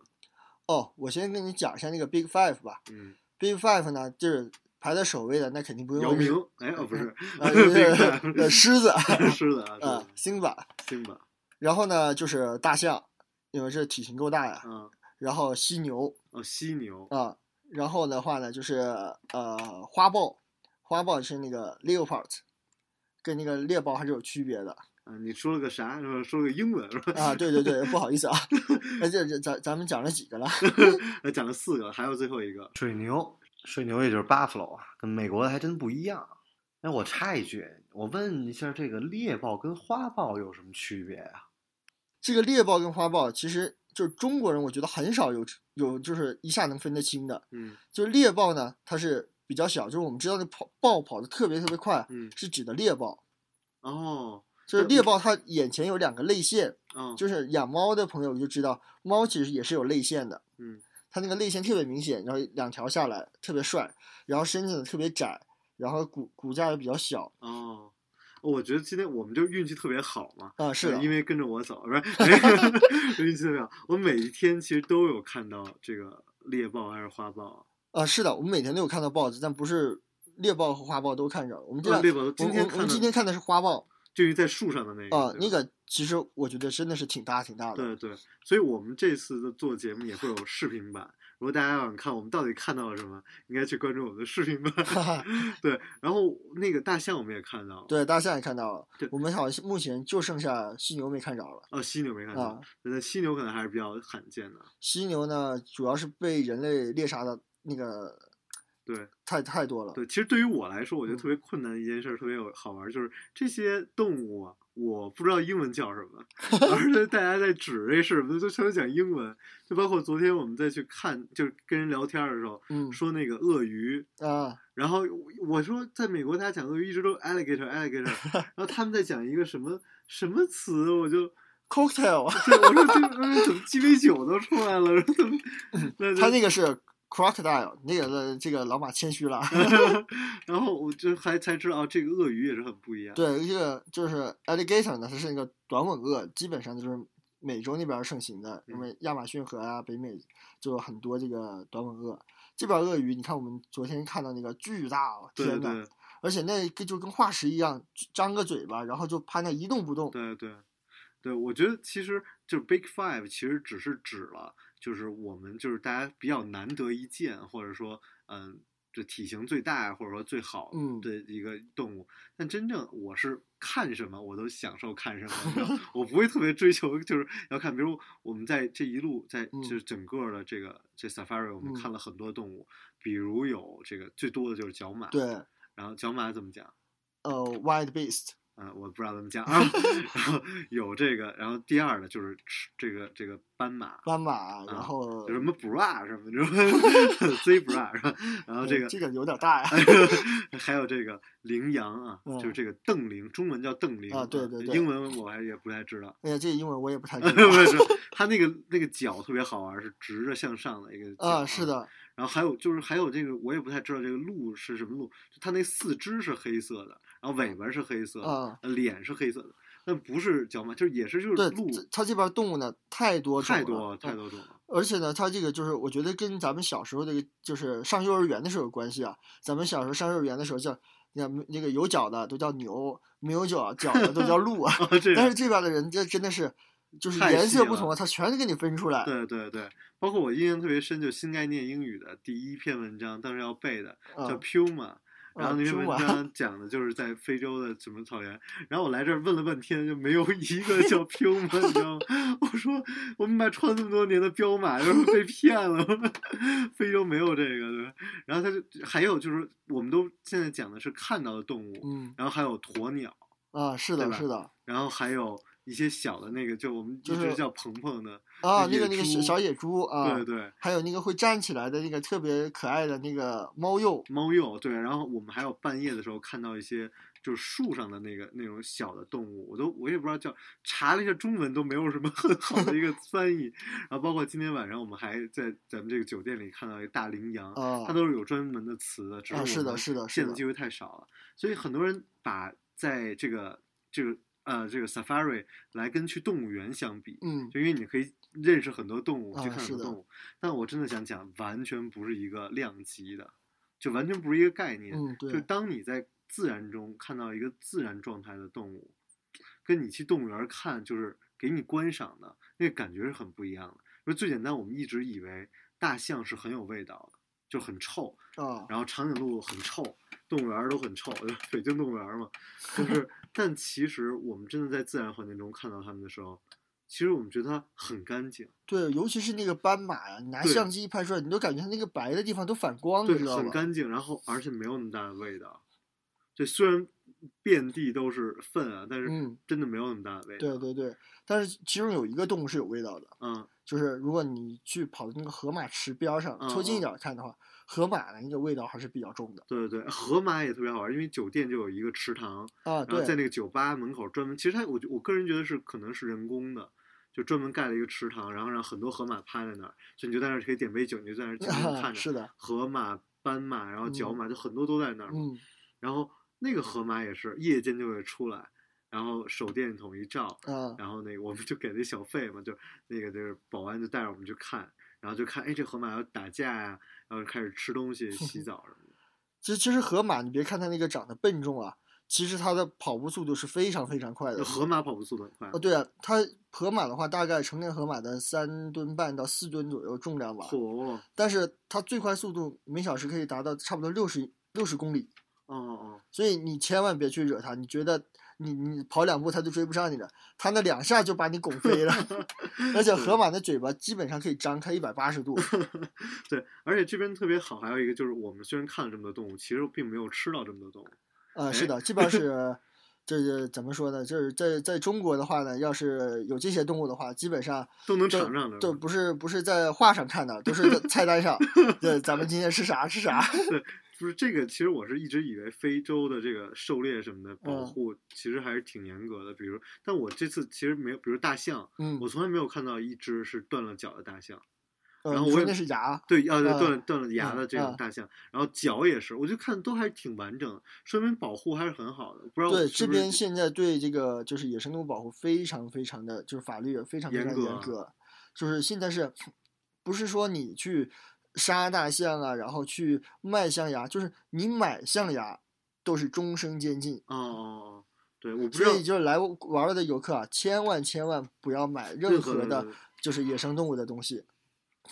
哦，我先跟你讲一下那个 Big Five 吧。嗯，Big Five 呢，就是排在首位的，那肯定不用姚明，哎哦不是 狮子狮子啊，啊，辛巴。对，Simba 然后呢就是大象，因为这体型够大呀。嗯，然后犀牛哦犀牛，啊，然后的话呢就是呃花豹，花豹是那个 leopard，跟那个猎豹还是有区别的啊，你说了个啥？说说了个英文是吧？啊。对对对，不好意思啊，那这这咱咱们讲了几个了？呃，讲了四个，还有最后一个。水牛，水牛也就是 buffalo 啊，跟美国的还真不一样。哎，我插一句，我问一下，这个猎豹跟花豹有什么区别啊？这个猎豹跟花豹其实就是中国人，我觉得很少有有就是一下能分得清的。嗯就是猎豹呢，它是比较小，就是我们知道的跑豹跑得特别特别快，嗯，是指的猎豹。哦就是猎豹它眼前有两个泪腺，嗯，就是养猫的朋友就知道，猫其实也是有泪腺的。嗯它那个泪腺特别明显，然后两条下来特别帅，然后身子特别窄，然后骨骨架也比较小哦。我觉得今天我们就运气特别好嘛，啊，是因为跟着我走，不是 运气特别好。我每一天其实都有看到这个猎豹还是花豹，啊是的，我们每天都有看到豹子，但不是猎豹和花豹都看着。我们这样，哦猎豹我今天我们今天看的是花豹就是在树上的那个啊，对吧那个其实我觉得真的是挺大挺大的。对对，所以我们这次的做节目也会有视频版。如果大家想看我们到底看到了什么，应该去关注我们的视频版。对，然后那个大象我们也看到了，对，大象也看到了对，我们好像目前就剩下犀牛没看着了。哦，犀牛没看到啊，那犀牛可能还是比较罕见的。犀牛呢，主要是被人类猎杀的那个对太太多了。对，其实对于我来说，我觉得嗯特别困难的一件事儿，特别有好玩儿，就是这些动物啊，我不知道英文叫什么，而且大家在指这事儿，就全都讲英文。就包括昨天我们再去看，就是跟人聊天的时候，嗯说那个鳄鱼，啊，然后我说，在美国大家讲鳄鱼一直都 alligator alligator，然后他们在讲一个什么什么词，我就 cocktail，对我说这呃怎么鸡尾酒都出来了？怎么？那它那个是 crocodile，那个的这个老马谦虚了。然后我就还才知道，哦这个鳄鱼也是很不一样。对，这个就是 alligator 呢，它是那个短吻鳄，基本上就是美洲那边盛行的，因嗯为亚马逊河啊，北美就有很多这个短吻鳄。这边鳄鱼，你看我们昨天看到那个巨大，哦对天呐！对而且那个就跟化石一样，张个嘴巴，然后就趴那一动不动。对对对，我觉得其实就是 Big Five，其实只是指了，就是我们就是大家比较难得一见，或者说嗯。这体型最大或者说最好嗯。的一个动物，但真正我是看什么我都享受看什么，我不会特别追求就是要看，比如我们在这一路在嗯。就是整个的这个这 safari 我们嗯。看了很多动物，比如有这个最多的就是角马，，对，然后角马怎么讲？呃，wild beast，啊、我不知道怎么讲啊。然后有这个，然后第二呢就是吃这个这个斑马，斑马，然后有什么 bra 什么的，是吧？zebra 是吧？然后这个这个有点大呀。还有这个羚羊啊，嗯就是这个瞪羚，中文叫瞪羚啊对对对英文我还也不太知道。哎呀，这个英文我也不太不 知道是，它那个那个脚特别好玩，是直着向上的一个脚啊，是。的，然后还有就是还有这个我也不太知道这个鹿是什么鹿，就它那四肢是黑色的，然后尾巴是黑色的，脸是黑色的，那不是角马，就是也是就是鹿，它这边动物呢太多太多太嗯多种了。而且呢，它这个就是我觉得跟咱们小时候那个就是上幼儿园的时候有关系啊。咱们小时候上幼儿园的时候叫，那那个有脚的都叫牛，没有脚脚的都叫鹿啊。但是这边的人这真的是，就是颜色不同啊，他全都给你分出来。对对对，包括我印象特别深，就新概念英语的第一篇文章，当时要背的叫啊 Puma。然后那篇文章讲的就是在非洲的什么草原，然后我来这儿问了半天，就没有一个叫 Puma，你知道吗？我说我们买穿这么多年的彪马，就是被骗了，非洲没有这个，对吧？然后他就还有就是，我们都现在讲的是看到的动物，嗯然后还有鸵鸟，啊，是的，是的然后还有一些小的那个，就我们一就是直叫鹏鹏的，啊，那个那个小小野猪啊，对对。还有那个会站起来的那个特别可爱的那个猫鼬。猫鼬，对，然后我们还有半夜的时候看到一些就是树上的那个那种小的动物，我都我也不知道叫，查了一下中文都没有什么 很好的一个翻译，然后包括今天晚上我们还在咱们这个酒店里看到一个大羚羊，啊它都是有专门的词的，只啊是的我们是的是的见的机会太少了，所以很多人把在这个这个呃这个 safari 来跟去动物园相比，嗯就因为你可以认识很多动物，去看很多动物。但我真的想讲，完全不是一个量级的，就完全不是一个概念。嗯就对当你在自然中看到一个自然状态的动物，跟你去动物园看，就是给你观赏的那个感觉是很不一样的。因为最简单，我们一直以为大象是很有味道的，就很臭，啊然后长颈鹿很臭，动物园都很臭，就 北京动物园嘛，就是，但其实我们真的在自然环境中看到它们的时候，其实我们觉得它很干净，对，尤其是那个斑马呀，你拿相机一拍出来，你都感觉它那个白的地方都反光，你对知，道吧？很干净，然后而且没有那么大的味道，这虽然遍地都是粪啊，但是嗯。真的没有那么大的味道，对对。对，但是其中有一个动物是有味道的，嗯，就是如果你去跑到那个河马池边上，嗯凑近一嗯。点看的话，河马的那个味道还是比较重的对对对，河马也特别好玩，因为酒店就有一个池塘，啊。然后在，那个酒吧门口专门，其实它我觉我个人觉得是可能是人工的，就专门盖了一个池塘，然后让很多河马趴在那儿，所以你就在那儿可以点杯酒，你就在那儿静静 看着。是的，河马、斑马，然后角马，就很多都在那儿嘛。嗯然后那个河马也是夜间就会出来，然后手电筒一照，啊然后那个我们就给那小费嘛，就那个就是保安就带着我们去看，然后就看，哎，这河马要打架呀、然后开始吃东西、洗澡什么的。其实其实河马，你别看它那个长得笨重啊，其实它的跑步速度是非常非常快的。河马跑步速度很快。哦，对啊，它河马的话，大概成年河马的三吨半到四吨左右重量吧，嚯！但是它最快速度每小时可以达到差不多六十六十公里，哦哦所以你千万别去惹它。你觉得你你跑两步它就追不上你了，它那两下就把你拱飞了。而且河马的嘴巴基本本上可以张开一百八十度。哦，对，而且这边特别好，还有一个就是我们虽然看了这么多动物，其实并没有吃到这么多动物。呃，是哎的，这边是，这是怎么说呢？就是在在中国的话呢，要是有这些动物的话，基本上都能都尝上的都不是不是在画上看的，都是在菜单上。对，咱们今天吃啥吃啥。不是这个，其实我是一直以为非洲的这个狩猎什么的保嗯护其实还是挺严格的。比如，但我这次其实没有，比如大象，嗯我，从来没有看到一只是断了脚的大象。然后我也那是牙。对，啊断了断了牙嗯的这种啊大象，然后脚也是，我就看都还挺完整的，说明保护还是很好的。不知道对，这边现在对这个就是野生动物保护非常非常的，就是法律非常非常严格啊严格，就是现在是，不是说你去杀大象啊，然后去卖象牙，就是你买象牙都是终身监禁。哦哦哦，对，我不知道所以就是来玩儿的游客啊，千万千万不要买任任何何的的，就是野生动物的东西。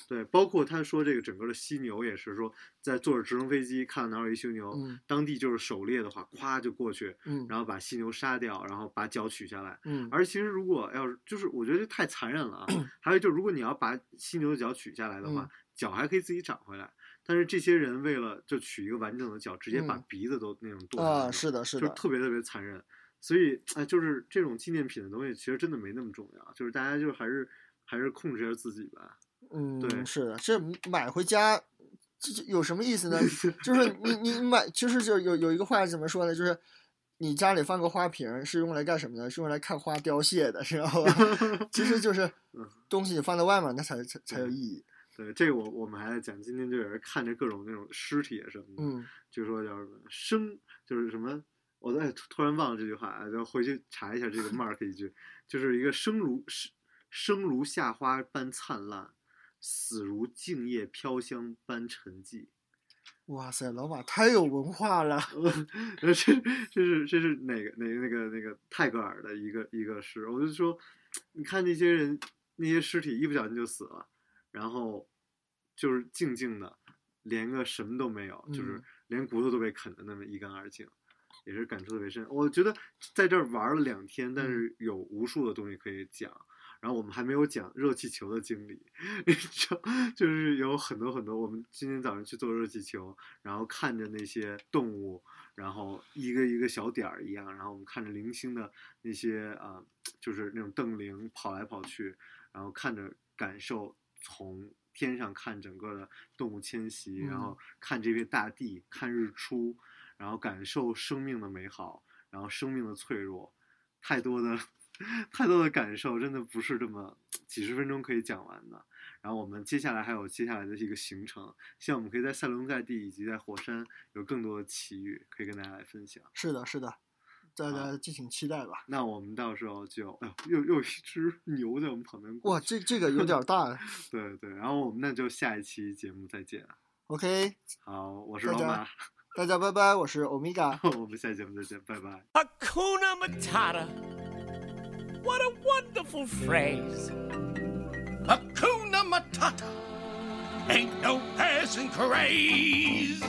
对，包括他说这个整个的犀牛也是说，在坐着直升飞机看到哪有一犀牛，嗯当地就是狩猎的话，咵就过去，嗯然后把犀牛杀掉，然后把脚取下来。嗯而其实如果要是就是我觉得这太残忍了啊！还有就是如果你要把犀牛的脚取下来的话，嗯脚还可以自己长回来。但是这些人为了就取一个完整的脚，直接把嗯鼻子都那种剁下来啊，了是的，是的，就是特别特别残忍。所以哎，就是这种纪念品的东西，其实真的没那么重要，就是大家就还是还是控制一下自己吧。嗯，对是的，这买回家这这有什么意思呢？就是你你买，其实就有有一个话怎么说呢？就是你家里放个花瓶是用来干什么的？是用来看花凋谢的，知道吧？其实就是 嗯东西放在外面，那才才才有意义。对，这个我我们还在讲，今天就有人看着各种那种尸体什么的，嗯就说叫什么生，就是什么，我在突突然忘了这句话，啊，就回去查一下这个 mark 一句，就是一个生如生生如夏花般灿烂，死如静夜飘香般沉寂。哇塞，老马太有文化了。这这是这是哪个哪个那个那个泰戈尔的一个一个诗，我就说，你看那些人那些尸体一不小心就死了，然后就是静静的，连个什么都没有，就是嗯连骨头都被啃得那么一干二净，也是感触特别深。我觉得在这儿玩了两天，但是有无数的东西可以讲。然后我们还没有讲热气球的经历，就就是有很多很多。我们今天早上去做热气球，然后看着那些动物，然后一个一个小点儿一样，然后我们看着零星的那些啊、呃就是那种瞪羚跑来跑去，然后看着感受从天上看整个的动物迁徙，然后看这片大地，看日出，然后感受生命的美好，然后生命的脆弱，太多的 太多的感受，真的不是这么几十分钟可以讲完的。然后我们接下来还有接下来的一个行程，希望我们可以在塞伦盖蒂以及在火山有更多的奇遇可以跟大家来分享。是的，是的，大家敬请期待吧。那我们到时候就，哎呦，又又一只牛在我们旁边过哇，这这个有点大。对对，然后我们那就下一期节目再见。OK，好，我是老马，大家拜拜，我是欧米伽。我们下期节目再见，拜拜。Hakuna Matata. What a wonderful phrase. Hakuna Matata. Ain't no passing craze.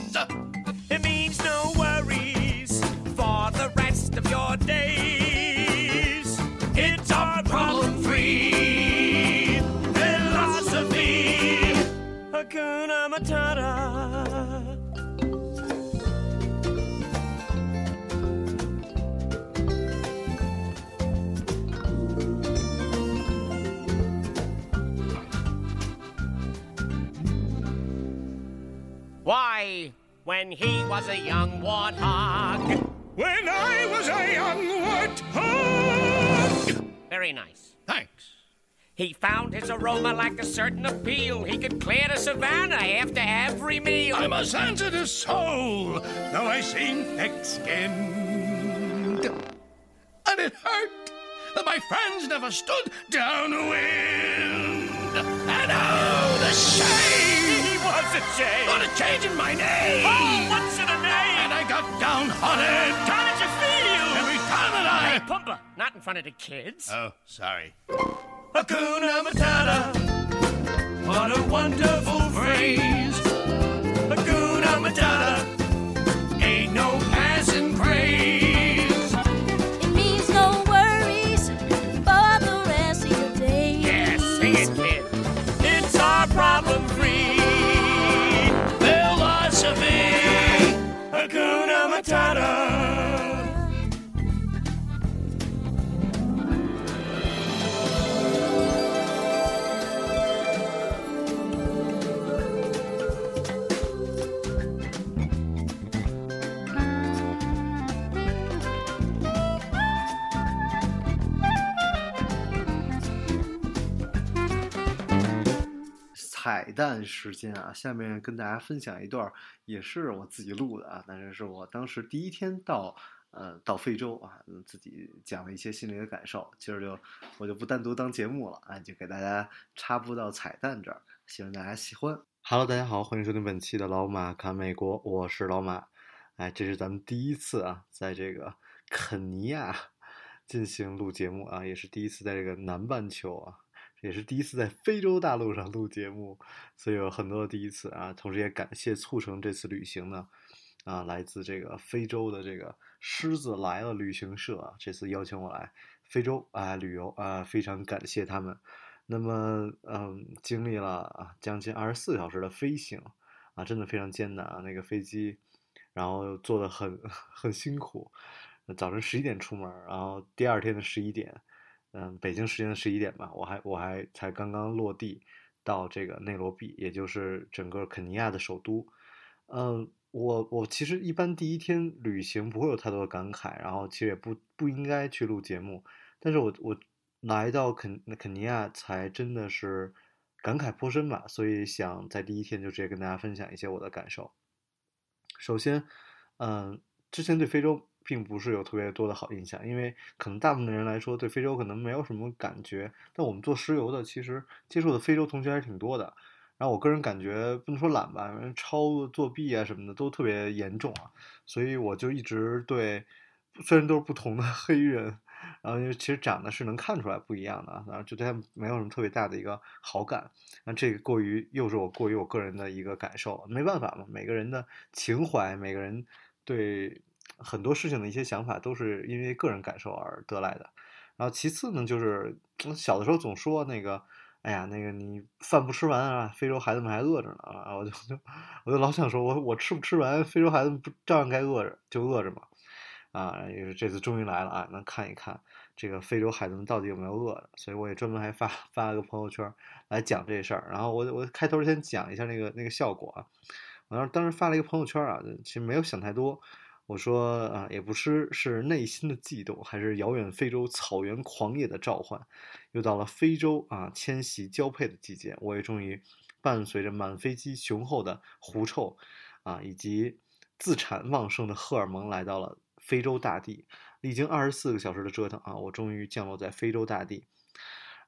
He was a young warthog. When I was a young warthog. Very nice. Thanks. He found his aroma like a certain appeal. He could clear the savannah after every meal. I'm a sensitive soul, though I seem thick-skinned. And it hurt that my friends never stood downwind. And oh, the shame! He was ashamed. For the change in my name. Oh, what's in a name? And I got downhearted. How did you feel? Every time that I... Hey, Pumba, not in front of the kids. Oh, sorry. Hakuna Matata. What a wonderful phrase. Hakuna Matata. 蛋时间啊，下面跟大家分享一段，也是我自己录的啊，但是是我当时第一天到呃到非洲啊，自己讲了一些心里的感受。今儿就我就不单独当节目了啊，就给大家插播到彩蛋这儿，希望大家喜欢。Hello，大家好，欢迎收听本期的老马看美国，我是老马。哎，这是咱们第一次啊，在这个肯尼亚进行录节目啊，也是第一次在这个南半球啊。也是第一次在非洲大陆上录节目，所以有很多第一次啊。同时也感谢促成这次旅行的啊，来自这个非洲的这个狮子来了旅行社，这次邀请我来非洲啊旅游啊，非常感谢他们。那么嗯，经历了啊将近二十四小时的飞行啊，真的非常艰难啊，那个飞机，然后坐的很 很辛苦，早晨十一点出门，然后第二天的十一点，嗯，北京时间的十一点吧，我还我还才刚刚落地到这个内罗毕，也就是整个肯尼亚的首都。嗯，我我其实一般第一天旅行不会有太多的感慨，然后其实也不不应该去录节目，但是我我来到肯肯尼亚才真的是感慨颇深吧，所以想在第一天就直接跟大家分享一些我的感受。首先，嗯，之前对非洲并不是有特别多的好印象，因为可能大部分的人来说对非洲可能没有什么感觉，但我们做石油的其实接触的非洲同学还是挺多的。然后我个人感觉不能说懒吧，抄作弊啊什么的都特别严重啊，所以我就一直对，虽然都是不同的 黑人，然后因为其实长得是能看出来不一样的啊，然后就对他没有什么特别大的一个好感。那这个过于又是我过于我个人的一个感受，没办法嘛，每个人的情怀，每个人对很多事情的一些想法都是因为个人感受而得来的。然后其次呢，就是小的时候总说那个。哎呀，那个你饭不吃完啊，非洲孩子们还饿着呢啊！我就 就我就老想说，我我吃不吃完，非洲孩子们不照样该饿着就饿着嘛啊！也是这次终于来了啊，能看一看这个非洲孩子们到底有没有饿着，所以我也专门还发发了个朋友圈来讲这事儿。然后我我开头先讲一下那个那个效果啊，我当时当时发了一个朋友圈啊，其实没有想太多。我说啊，也不知是内心的悸动，还是遥远非洲草原狂野的召唤。又到了非洲啊迁徙交配的季节，我也终于伴随着满飞机雄厚的狐臭啊，以及自产旺盛的荷尔蒙，来到了非洲大地。历经二十四个小时的折腾啊，我终于降落在非洲大地。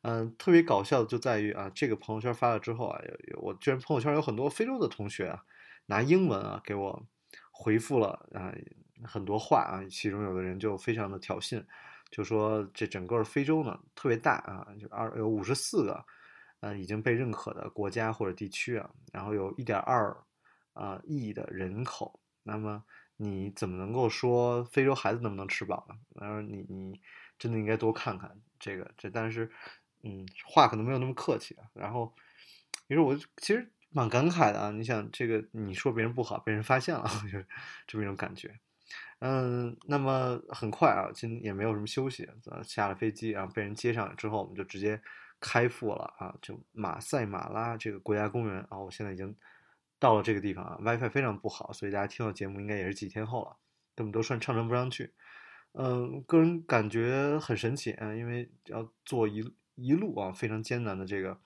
嗯，特别搞笑的就在于啊，这个朋友圈发了之后啊，有有我居然朋友圈有很多非洲的同学啊，拿英文啊给我。回复了啊很多话啊，其中有的人就非常的挑衅，就说这整个非洲呢特别大啊，就二有五十四个，呃已经被认可的国家或者地区啊，然后有一点二啊亿的人口，那么你怎么能够说非洲孩子能不能吃饱呢？然后你你真的应该多看看这个这，但是嗯话可能没有那么客气啊，然后其实我其实。蛮感慨的啊！你想这个，你说别人不好，被人发现了，就是这么一种感觉。嗯，那么很快啊，今也没有什么休息，下了飞机，然后被人接上之后，我们就直接开赴了啊，就马赛马拉这个国家公园啊。我现在已经到了这个地方啊，WiFi 非常不好，所以大家听到节目应该也是几天后了，根本都算畅传不上去。嗯，个人感觉很神奇啊，因为要坐一一路啊非常艰难的这个。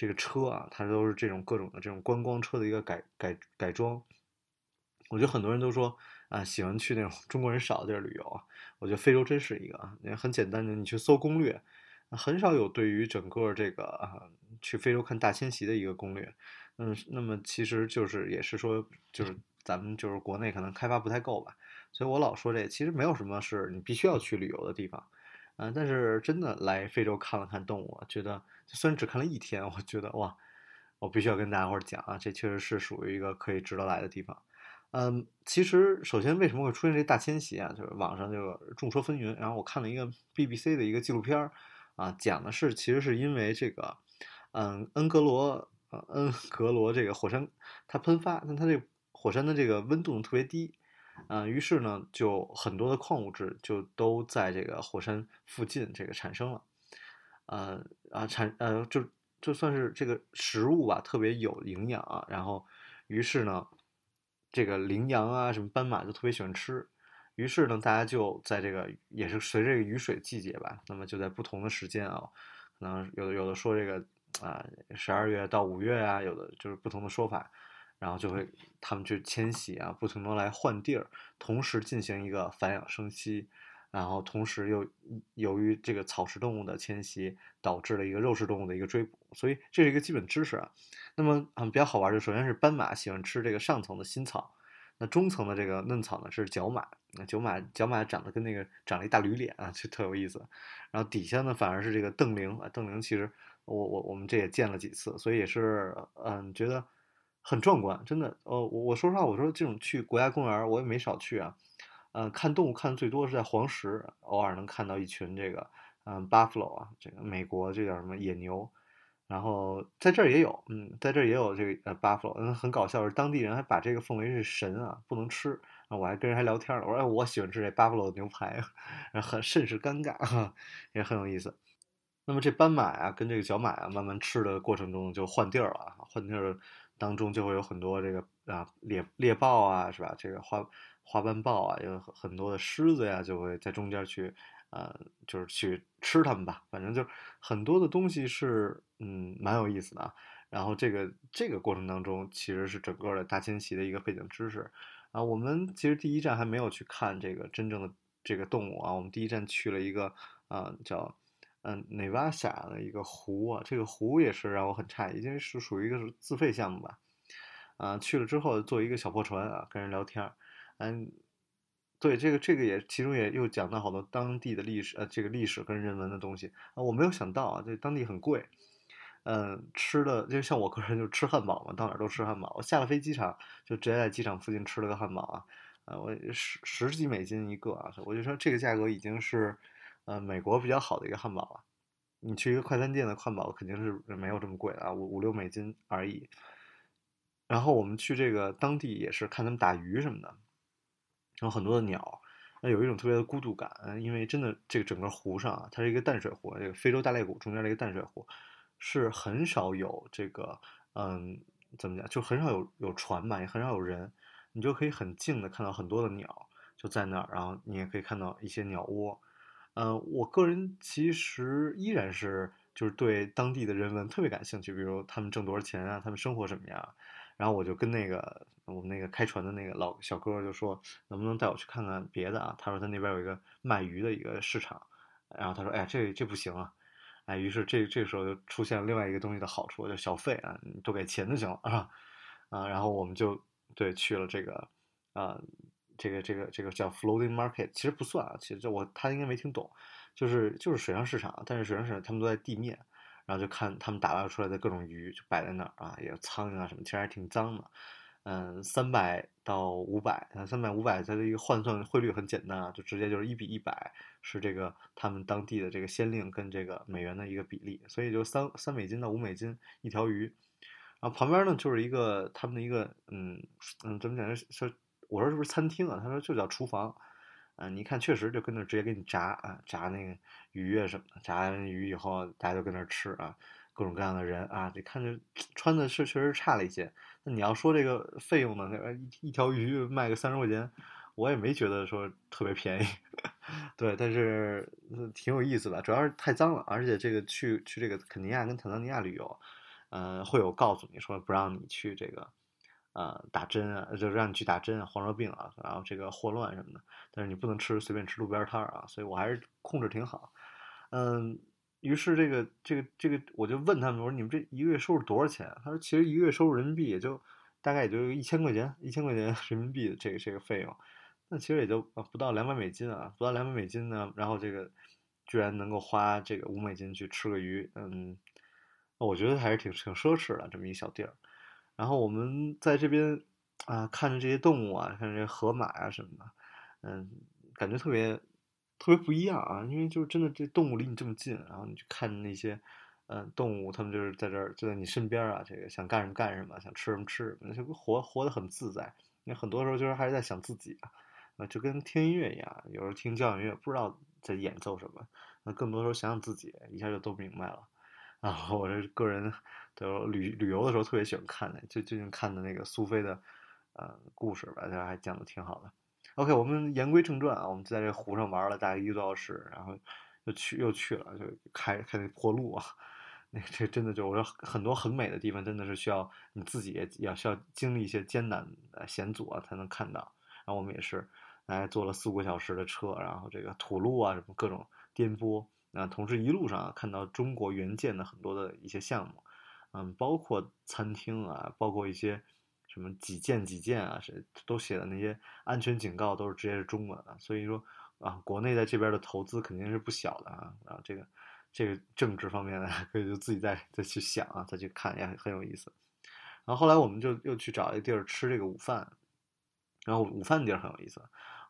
这个车啊，它都是这种各种的这种观光车的一个改改改装。我觉得很多人都说啊，喜欢去那种 中国人少的地儿旅游啊。我觉得非洲真是一个啊，很简单的，你去搜攻略，很少有对于整个这个啊去非洲看大迁徙的一个攻略。嗯，那么其实就是也是说，就是咱们就是国内可能开发不太够吧。所以我老说这，其实没有什么是你必须要去旅游的地方。嗯，但是真的来非洲看了看动物，觉得虽然只看了一天，我觉得哇，我必须要跟大家伙讲啊，这确实是属于一个可以值得来的地方。嗯，其实首先为什么会出现这大迁徙啊？就是网上就众说纷纭。然后我看了一个 BBC 的一个纪录片儿啊，讲的是其实是因为这个，嗯，恩格罗恩格罗这个火山它喷发，那它这火山的这个温度特别低。嗯，于是呢，就很多的矿物质就都在这个火山附近这个产生了，呃啊产呃就就算是这个食物吧，特别有营养啊。然后，于是呢，这个羚羊啊什么斑马就特别喜欢吃。于是呢，大家就在这个也是随这个雨水季节吧，那么就在不同的时间啊，可能有的有的说这个啊十二月到五月啊，有的就是不同的说法。然后就会他们去迁徙啊，不停的来换地儿，同时进行一个繁养生息，然后同时又由于这个草食动物的迁徙，导致了一个肉食动物的一个追捕，所以这是一个基本知识啊。那么嗯比较好玩的，首先是斑马喜欢吃这个上层的新草，那中层的这个嫩草呢是角马，那角马角马长得跟那个长了一大驴脸啊，就特有意思。然后底下呢反而是这个瞪羚啊，瞪羚其实我我我们这也见了几次，所以也是嗯觉得。很壮观，真的。呃，我我说实话，我说这种去国家公园我也没少去啊。嗯，看动物看的最多是在黄石，偶尔能看到一群这个嗯 buffalo 啊，这个美国这叫什么野牛。然后在这儿也有，嗯，在这儿也有这个呃 buffalo，嗯，很搞笑，是当地人还把这个奉为是神啊，不能吃。我还跟人还聊天呢，我说哎，我喜欢吃这 buffalo 牛排，然后很甚是尴尬，也很有意思。那么这斑马啊，跟这个角马啊，慢慢吃的过程中就换地儿了啊，换地儿当中就会有很多这个啊猎猎豹啊，是吧？这个花花斑豹啊，有很多的狮子呀，就会在中间去，呃，就是去吃它们吧。反正就很多的东西是，嗯，蛮有意思的啊。然后这个这个过程当中，其实是整个的大迁徙的一个背景知识啊。我们其实第一站还没有去看这个真正的这个动物啊，我们第一站去了一个啊叫。嗯，内瓦夏的一个湖啊，这个湖也是让我很诧异，因为是属于一个是自费项目吧。啊，去了之后坐一个小破船啊，跟人聊天儿。嗯，对，这个这个也其中也又讲到好多当地的历史，呃，这个历史跟人文的东西啊。我没有想到啊，这当地很贵。嗯，吃的就像我个人就吃汉堡嘛，到哪儿都吃汉堡。我下了飞机场就直接在机场附近吃了个汉堡啊，啊，我十十几美金一个啊，我就说这个价格已经是。呃，美国比较好的一个汉堡啊，你去一个快餐店的汉堡肯定是没有这么贵啊，五五六美金而已。然后我们去这个当地也是看他们打鱼什么的，然后很多的鸟，那有一种特别的孤独感，因为真的这个整个湖上啊，它是一个淡水湖，这个非洲大裂谷中间的一个淡水湖，是很少有这个嗯，怎么讲，就很少有有船吧，也很少有人，你就可以很静的看到很多的鸟就在那儿，然后你也可以看到一些鸟窝。嗯，我个人其实依然是就是对当地的人文特别感兴趣，比如他们挣多少钱啊，他们生活什么样。然后我就跟那个我们那个开船的那个老小哥就说，能不能带我去看看别的啊？他说他那边有一个卖鱼的一个市场。然后他说，哎，这这不行啊。哎，于是这这时候就出现了另外一个东西的好处，就小费啊，你多给钱就行了啊。啊，然后我们就对去了这个啊。这个这个这个叫 floating market，其实不算啊，其实这我他应该没听懂，就是就是水上市场，但是水上市场他们都在地面，然后就看他们打捞出来的各种鱼就摆在那儿啊，也有苍蝇啊什么，其实还挺脏的。嗯，三百到五百，三百五百它的一个换算汇率很简单啊，就直接就是一比一百，是这个他们当地的这个先令跟这个美元的一个比例，所以就三三美金到五美金一条鱼。然后旁边呢就是一个他们的一个嗯嗯怎么讲说。我说是不是餐厅啊？他说就叫厨房，啊，你看确实就跟那直接给你炸啊，炸那个鱼啊什么的，炸完鱼以后大家就跟那吃啊，各种各样的人啊，你看着穿的是确实差了一些。那你要说这个费用呢？那一一条鱼卖个三十块钱，我也没觉得说特别便宜，对，但是挺有意思的，主要是太脏了，而且这个去去这个肯尼亚跟坦桑尼亚旅游，呃，会有告诉你说不让你去这个。呃，打针啊，就让你去打针啊，黄热病啊，然后这个霍乱什么的，但是你不能吃随便吃路边摊儿啊，所以我还是控制挺好。嗯，于是这个这个这个，我就问他们，我说你们这一个月收入多少钱？他说其实一个月收入人民币也就大概也就一千块钱，一千块钱 人民币的这个这个费用，那其实也就不到两百美金啊，不到两百美金呢，然后这个居然能够花这个五美金去吃个鱼，嗯，我觉得还是挺挺奢侈的这么一小地儿。然后我们在这边啊，看着这些动物啊，看这些河马啊什么的，嗯，感觉特别特别不一样啊，因为就是真的这动物离你这么近，然后你去看那些嗯动物，它们就是在这儿就在你身边啊，这个想干什么干什么，想吃什么吃什么，就活活得很自在。那很多时候就是还是在想自己啊，啊，就跟听音乐一样，有时候听交响乐不知道在演奏什么，那更多时候想想自己，一下就都明白了。然后我这个人。就旅旅游的时候特别喜欢看的，就最近看的那个苏菲的，呃，故事吧，他还讲的挺好的。OK，我们言归正传啊，我们就在这湖上玩了大概一个多小时，然后又去又去了，就开开那破路啊，那这真的就我说很多很美的地方，真的是需要你自己也要需要经历一些艰难的险阻啊才能看到。然后我们也是来坐了四五个小时的车，然后这个土路啊什么各种颠簸，那同时一路上啊看到中国援建的很多的一些项目。嗯，包括餐厅啊，包括一些什么几件几件啊，是都写的那些安全警告都是直接是中文的，所以说啊，国内在这边的投资肯定是不小的啊，然后这个这个政治方面呢，可以就自己再再去想啊，再去看也很有意思。然后后来我们就又去找一地儿吃这个午饭，然后午饭地儿很有意思，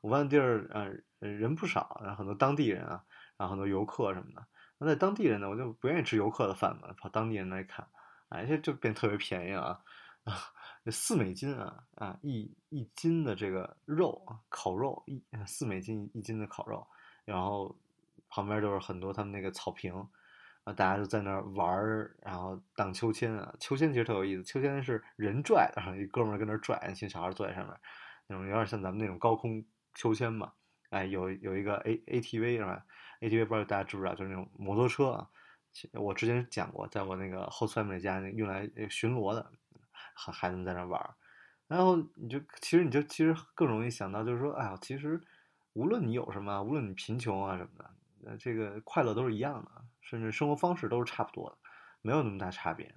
午饭地儿呃人不少，然后很多当地人啊，然后很多游客什么的。那在当地人呢，我就不愿意吃游客的饭嘛，跑当地人来看，哎，这就变特别便宜啊啊，四美金啊啊一一斤的这个肉啊烤肉一四美金一斤的烤肉，然后旁边就是很多他们那个草坪。啊，大家就在那儿玩儿，然后荡秋千啊。秋千其实特有意思，秋千是人拽的，然 后一哥们儿跟那儿拽，一群小孩坐在上面，那种有点像咱们那种高空秋千嘛。哎，有有一个 A ATV 是吧？ATV 不知道大家知不知道，就是那种摩托车啊。我之前讲过，在我那个 host family 家用来巡逻的，孩孩子们在那玩儿。然后你就其实你就其实更容易想到，就是说，哎呀，其实无论你有什么，无论你贫穷啊什么的，呃，这个快乐都是一样的。甚至生活方式都是差不多的，没有那么大差别。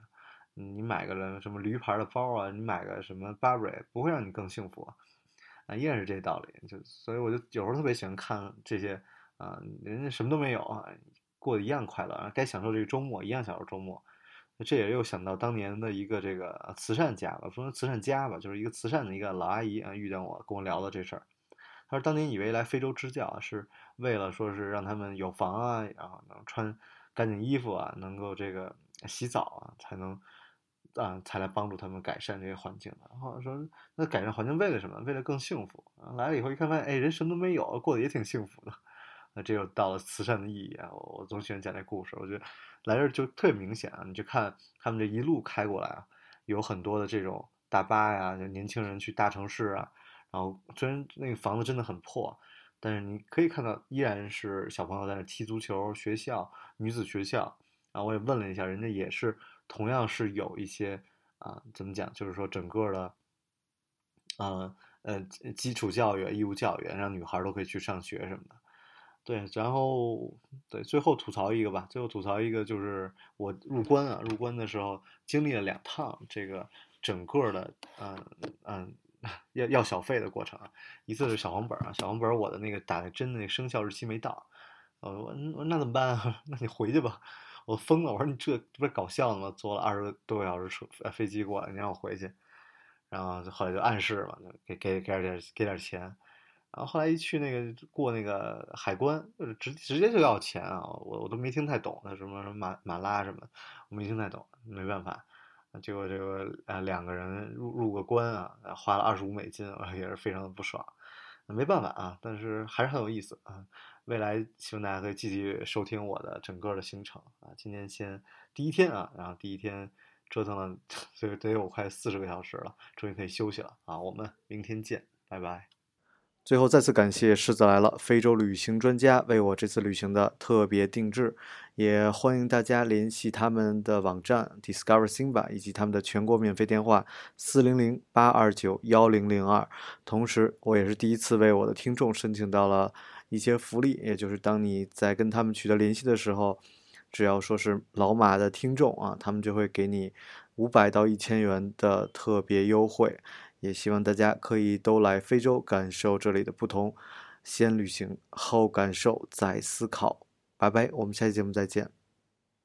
你买个什么驴牌的包啊，你买个什么 Burberry 不会让你更幸福啊，啊，依然是这道理。就所以我就有时候特别喜欢看这些啊，人家什么都没有啊，过得一样快乐，该享受这个周末一样享受周末。这也又想到当年的一个这个慈善家吧，说慈善家吧，就是一个慈善的一个老阿姨啊，遇见我跟我聊了这事儿。他说当年以为来非洲支教是为了说是让他们有房啊，然后能穿。干净衣服啊，能够这个洗澡啊，才能啊，才来帮助他们改善这些环境然后说，那改善环境为了什么？为了更幸福！来了以后一看，发现哎，人什么都没有，过得也挺幸福的。那这又到了慈善的意义啊！我我总喜欢讲这故事，我觉得来这儿就特别明显啊！你就看他们这一路开过来啊，有很多的这种大巴呀，就年轻人去大城市啊，然后虽然那个房子真的很破。但是你可以看到，依然是小朋友在那踢足球，学校女子学校啊，我也问了一下，人家也是同样是有一些啊，怎么讲，就是说整个的，呃呃，基础教育、义务教育，让女孩都可以去上学什么的。对，然后对，最后吐槽一个吧，最后吐槽一个就是我入关啊，入关的时候经历了两趟这个整个的，嗯嗯。要要小费的过程啊，一次是小黄本啊，小黄本我的那个打的针的那生效日期没到，我我那怎么办啊？那你回去吧，我疯了，我说你这不是搞笑呢吗？坐了二十多个小时车飞机过来，你让我回去，然后后来就暗示嘛，给给给点给点钱，然后后来一去那个过那个海关，就是直直接就要钱啊，我我都没听太懂，那什么什么马马拉什么，我没听太懂，没办法。结果这个呃两个人入入个关啊，花了二十五美金，也是非常的不爽。没办法啊，但是还是很有意思啊。未来希望大家可以继续收听我的整个的行程啊。今天先第一天啊，然后第一天折腾了，这个得有快四十个小时了，终于可以休息了啊。我们明天见，拜拜。最后再次感谢狮子来了非洲旅行专家为我这次旅行的特别定制，也欢迎大家联系他们的网站 Discover Simba 以及他们的全国免费电话四零零八二九幺零零二。同时，我也是第一次为我的听众申请到了一些福利，也就是当你在跟他们取得联系的时候，只要说是老马的听众啊，他们就会给你五百到一千元的特别优惠。也希望大家可以都来非洲感受这里的不同，先旅行后感受再思考。拜拜，我们下期节目再见。